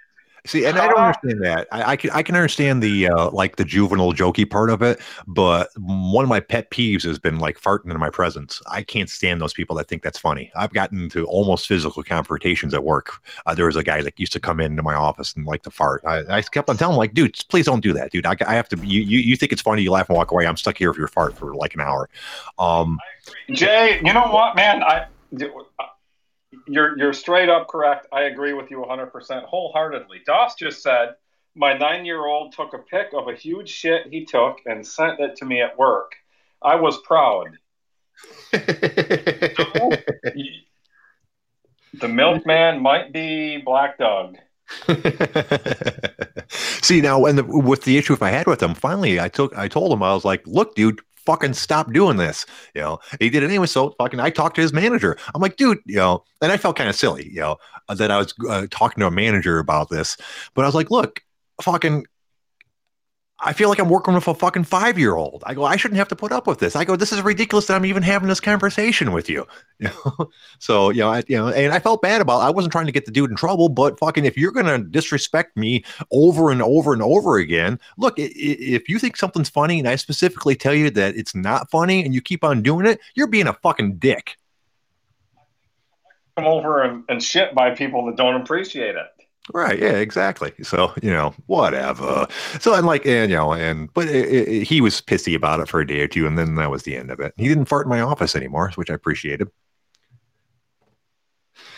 See, and I don't understand that. I, I can I can understand the uh, like the juvenile jokey part of it, but one of my pet peeves has been like farting in my presence. I can't stand those people that think that's funny. I've gotten into almost physical confrontations at work. Uh, there was a guy that used to come into my office and like to fart. I, I kept on telling him like, dude, please don't do that, dude. I, I have to. You, you you think it's funny? You laugh and walk away. I'm stuck here for your fart for like an hour. Um, Jay, you know what, man? I you're you're straight up correct. I agree with you 100% wholeheartedly. Doss just said my 9-year-old took a pic of a huge shit he took and sent it to me at work. I was proud. [LAUGHS] The milkman might be Black Doug. [LAUGHS] See now, when the, with the issue if I had with him, finally I took I told him I was like, look, dude, fucking stop doing this. You know, he did it anyway. So fucking, I talked to his manager. I'm like, dude, you know, and I felt kind of silly, you know, that I was uh, talking to a manager about this, but I was like, look, fucking. I feel like I'm working with a fucking five year old. I go, I shouldn't have to put up with this. I go, this is ridiculous that I'm even having this conversation with you. [LAUGHS] So you know, I, you know, and I felt bad about. It. I wasn't trying to get the dude in trouble, but fucking, if you're gonna disrespect me over and over and over again, look, if you think something's funny, and I specifically tell you that it's not funny, and you keep on doing it, you're being a fucking dick. Come over and, and shit by people that don't appreciate it. Right? Yeah, exactly. So you know, whatever. So and like, and you know, and but it, it, he was pissy about it for a day or two, and then that was the end of it. He didn't fart in my office anymore, which I appreciated.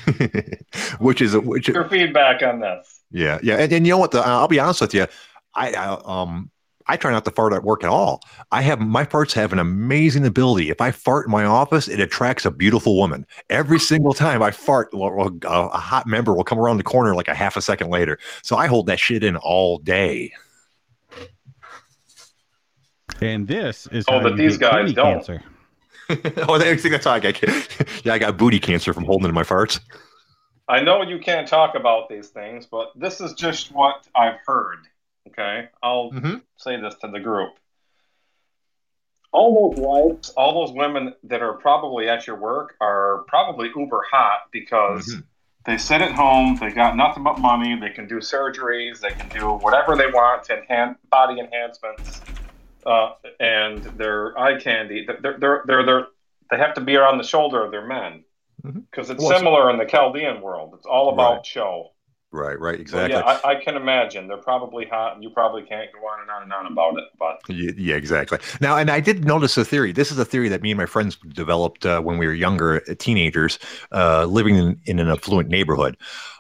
[LAUGHS] which is a which Your feedback on this. Yeah, yeah, and, and you know what? The, I'll be honest with you. I, I um I try not to fart at work at all. I have my farts have an amazing ability. If I fart in my office, it attracts a beautiful woman. Every single time I fart, well, well, a, a hot member will come around the corner like a half a second later. So I hold that shit in all day. And this is Oh, how but these guys don't. cancer. [LAUGHS] oh, I think that's how I got. [LAUGHS] Yeah, I got booty cancer from holding in my farts. I know you can't talk about these things, but this is just what I've heard. Okay, I'll Mhm. say this to the group. All those wives, all those women that are probably at your work are probably uber hot because Mhm. they sit at home, they got nothing but money, they can do surgeries, they can do whatever they want to enhance body enhancements, uh, and they're eye candy. They're, they're, they're, they're, they have to be on the shoulder of their men Mhm. because it's Well, similar in the Chaldean world. It's all about Right. show. Right, right, So, exactly. yeah, I, I can imagine they're probably hot, and you probably can't go on and on and on about it. But Yeah, yeah, exactly. Now, and I did notice a theory. This is a theory that me and my friends developed uh, when we were younger, uh, teenagers, uh, living in, in an affluent neighborhood.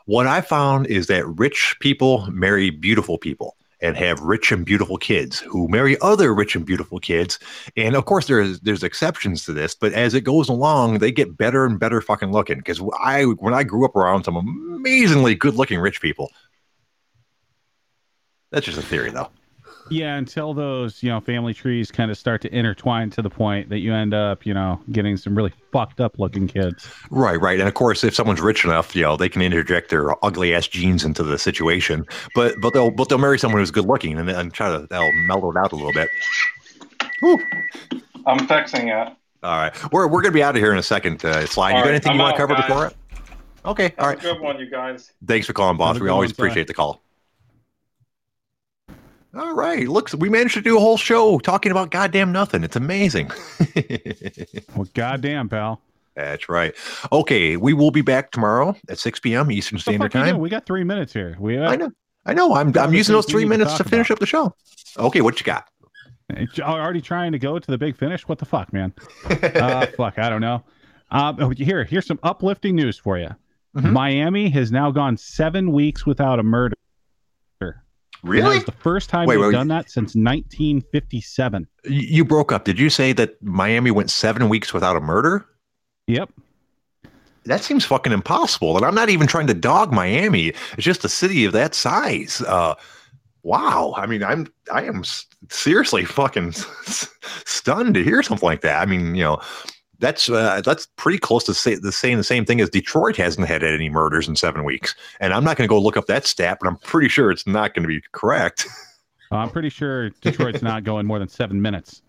What I found is that rich people marry beautiful people and have rich and beautiful kids who marry other rich and beautiful kids. And of course, there's there's exceptions to this, but as it goes along, they get better and better fucking looking. Because I, when I grew up around some amazingly good looking rich people, that's just a theory, though. Yeah, until those, you know, family trees kind of start to intertwine to the point that you end up, you know, getting some really fucked up looking kids. Right, right. And of course, if someone's rich enough, you know, they can interject their ugly ass genes into the situation. But but they'll but they'll marry someone who's good looking and, and try to they'll mellow it out a little bit. Whew. I'm fixing it. All right, we're we're gonna be out of here in a second. Uh, Slide, you got right, anything I'm you want to cover guys. before it? Okay, all Have right. a good one, you guys. Thanks for calling, boss. We always one, appreciate the call. All right, looks we managed to do a whole show talking about goddamn nothing. It's amazing. [LAUGHS] Well, goddamn, pal. That's right. Okay, we will be back tomorrow at 6 p.m. Eastern Standard Time. We got three minutes here. We I know. I know. I'm I'm using those three need to minutes to finish about. up the show. Okay, what you got? Already trying to go to the big finish. What the fuck, man? uh, [LAUGHS] fuck, I don't know. Um, here, here's some uplifting news for you. Mhm. Miami has now gone seven weeks without a murder. That really? was the first time Wait, they've wait, done that since 1957. You you broke up. Did you say that Miami went seven weeks without a murder? Yep. That seems fucking impossible. And I'm not even trying to dog Miami. It's just a city of that size. Uh, wow. I mean, I'm I am seriously fucking [LAUGHS] stunned to hear something like that. I mean, you know, that's uh, that's pretty close to say the saying the same thing as Detroit hasn't had any murders in seven weeks. And I'm not going to go look up that stat, but I'm pretty sure it's not going to be correct. [LAUGHS] Uh, I'm pretty sure Detroit's not going more than seven minutes.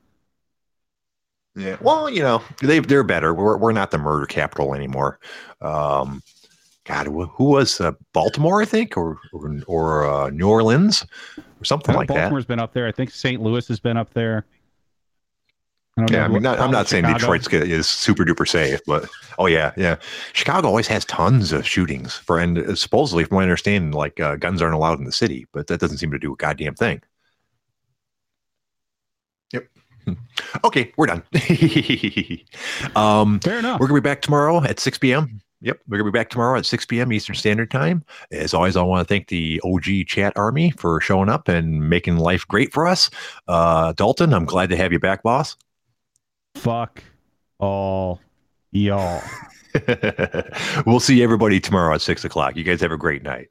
Yeah. Well, you know, they they're better. We're we're not the murder capital anymore. Um, God, who was uh, Baltimore? I think, or or, or uh, New Orleans, or something like that. Baltimore's been up there. I think St. Louis has been up there. I don't Yeah, know I mean, not, I'm not saying Chicago. Detroit's is super duper safe, but oh yeah, yeah. Chicago always has tons of shootings for, and uh, supposedly, from what I understand, like uh, guns aren't allowed in the city, but that doesn't seem to do a goddamn thing. Yep. Okay, we're done. [LAUGHS] um, Fair enough. We're gonna be back tomorrow at 6 p.m. Yep, we're gonna be back tomorrow at 6 p.m. Eastern Standard Time. As always, I want to thank the OG Chat Army for showing up and making life great for us. Uh, Dalton, I'm glad to have you back, boss. Fuck all y'all. [LAUGHS] we'll see everybody tomorrow at six o'clock. You guys have a great night.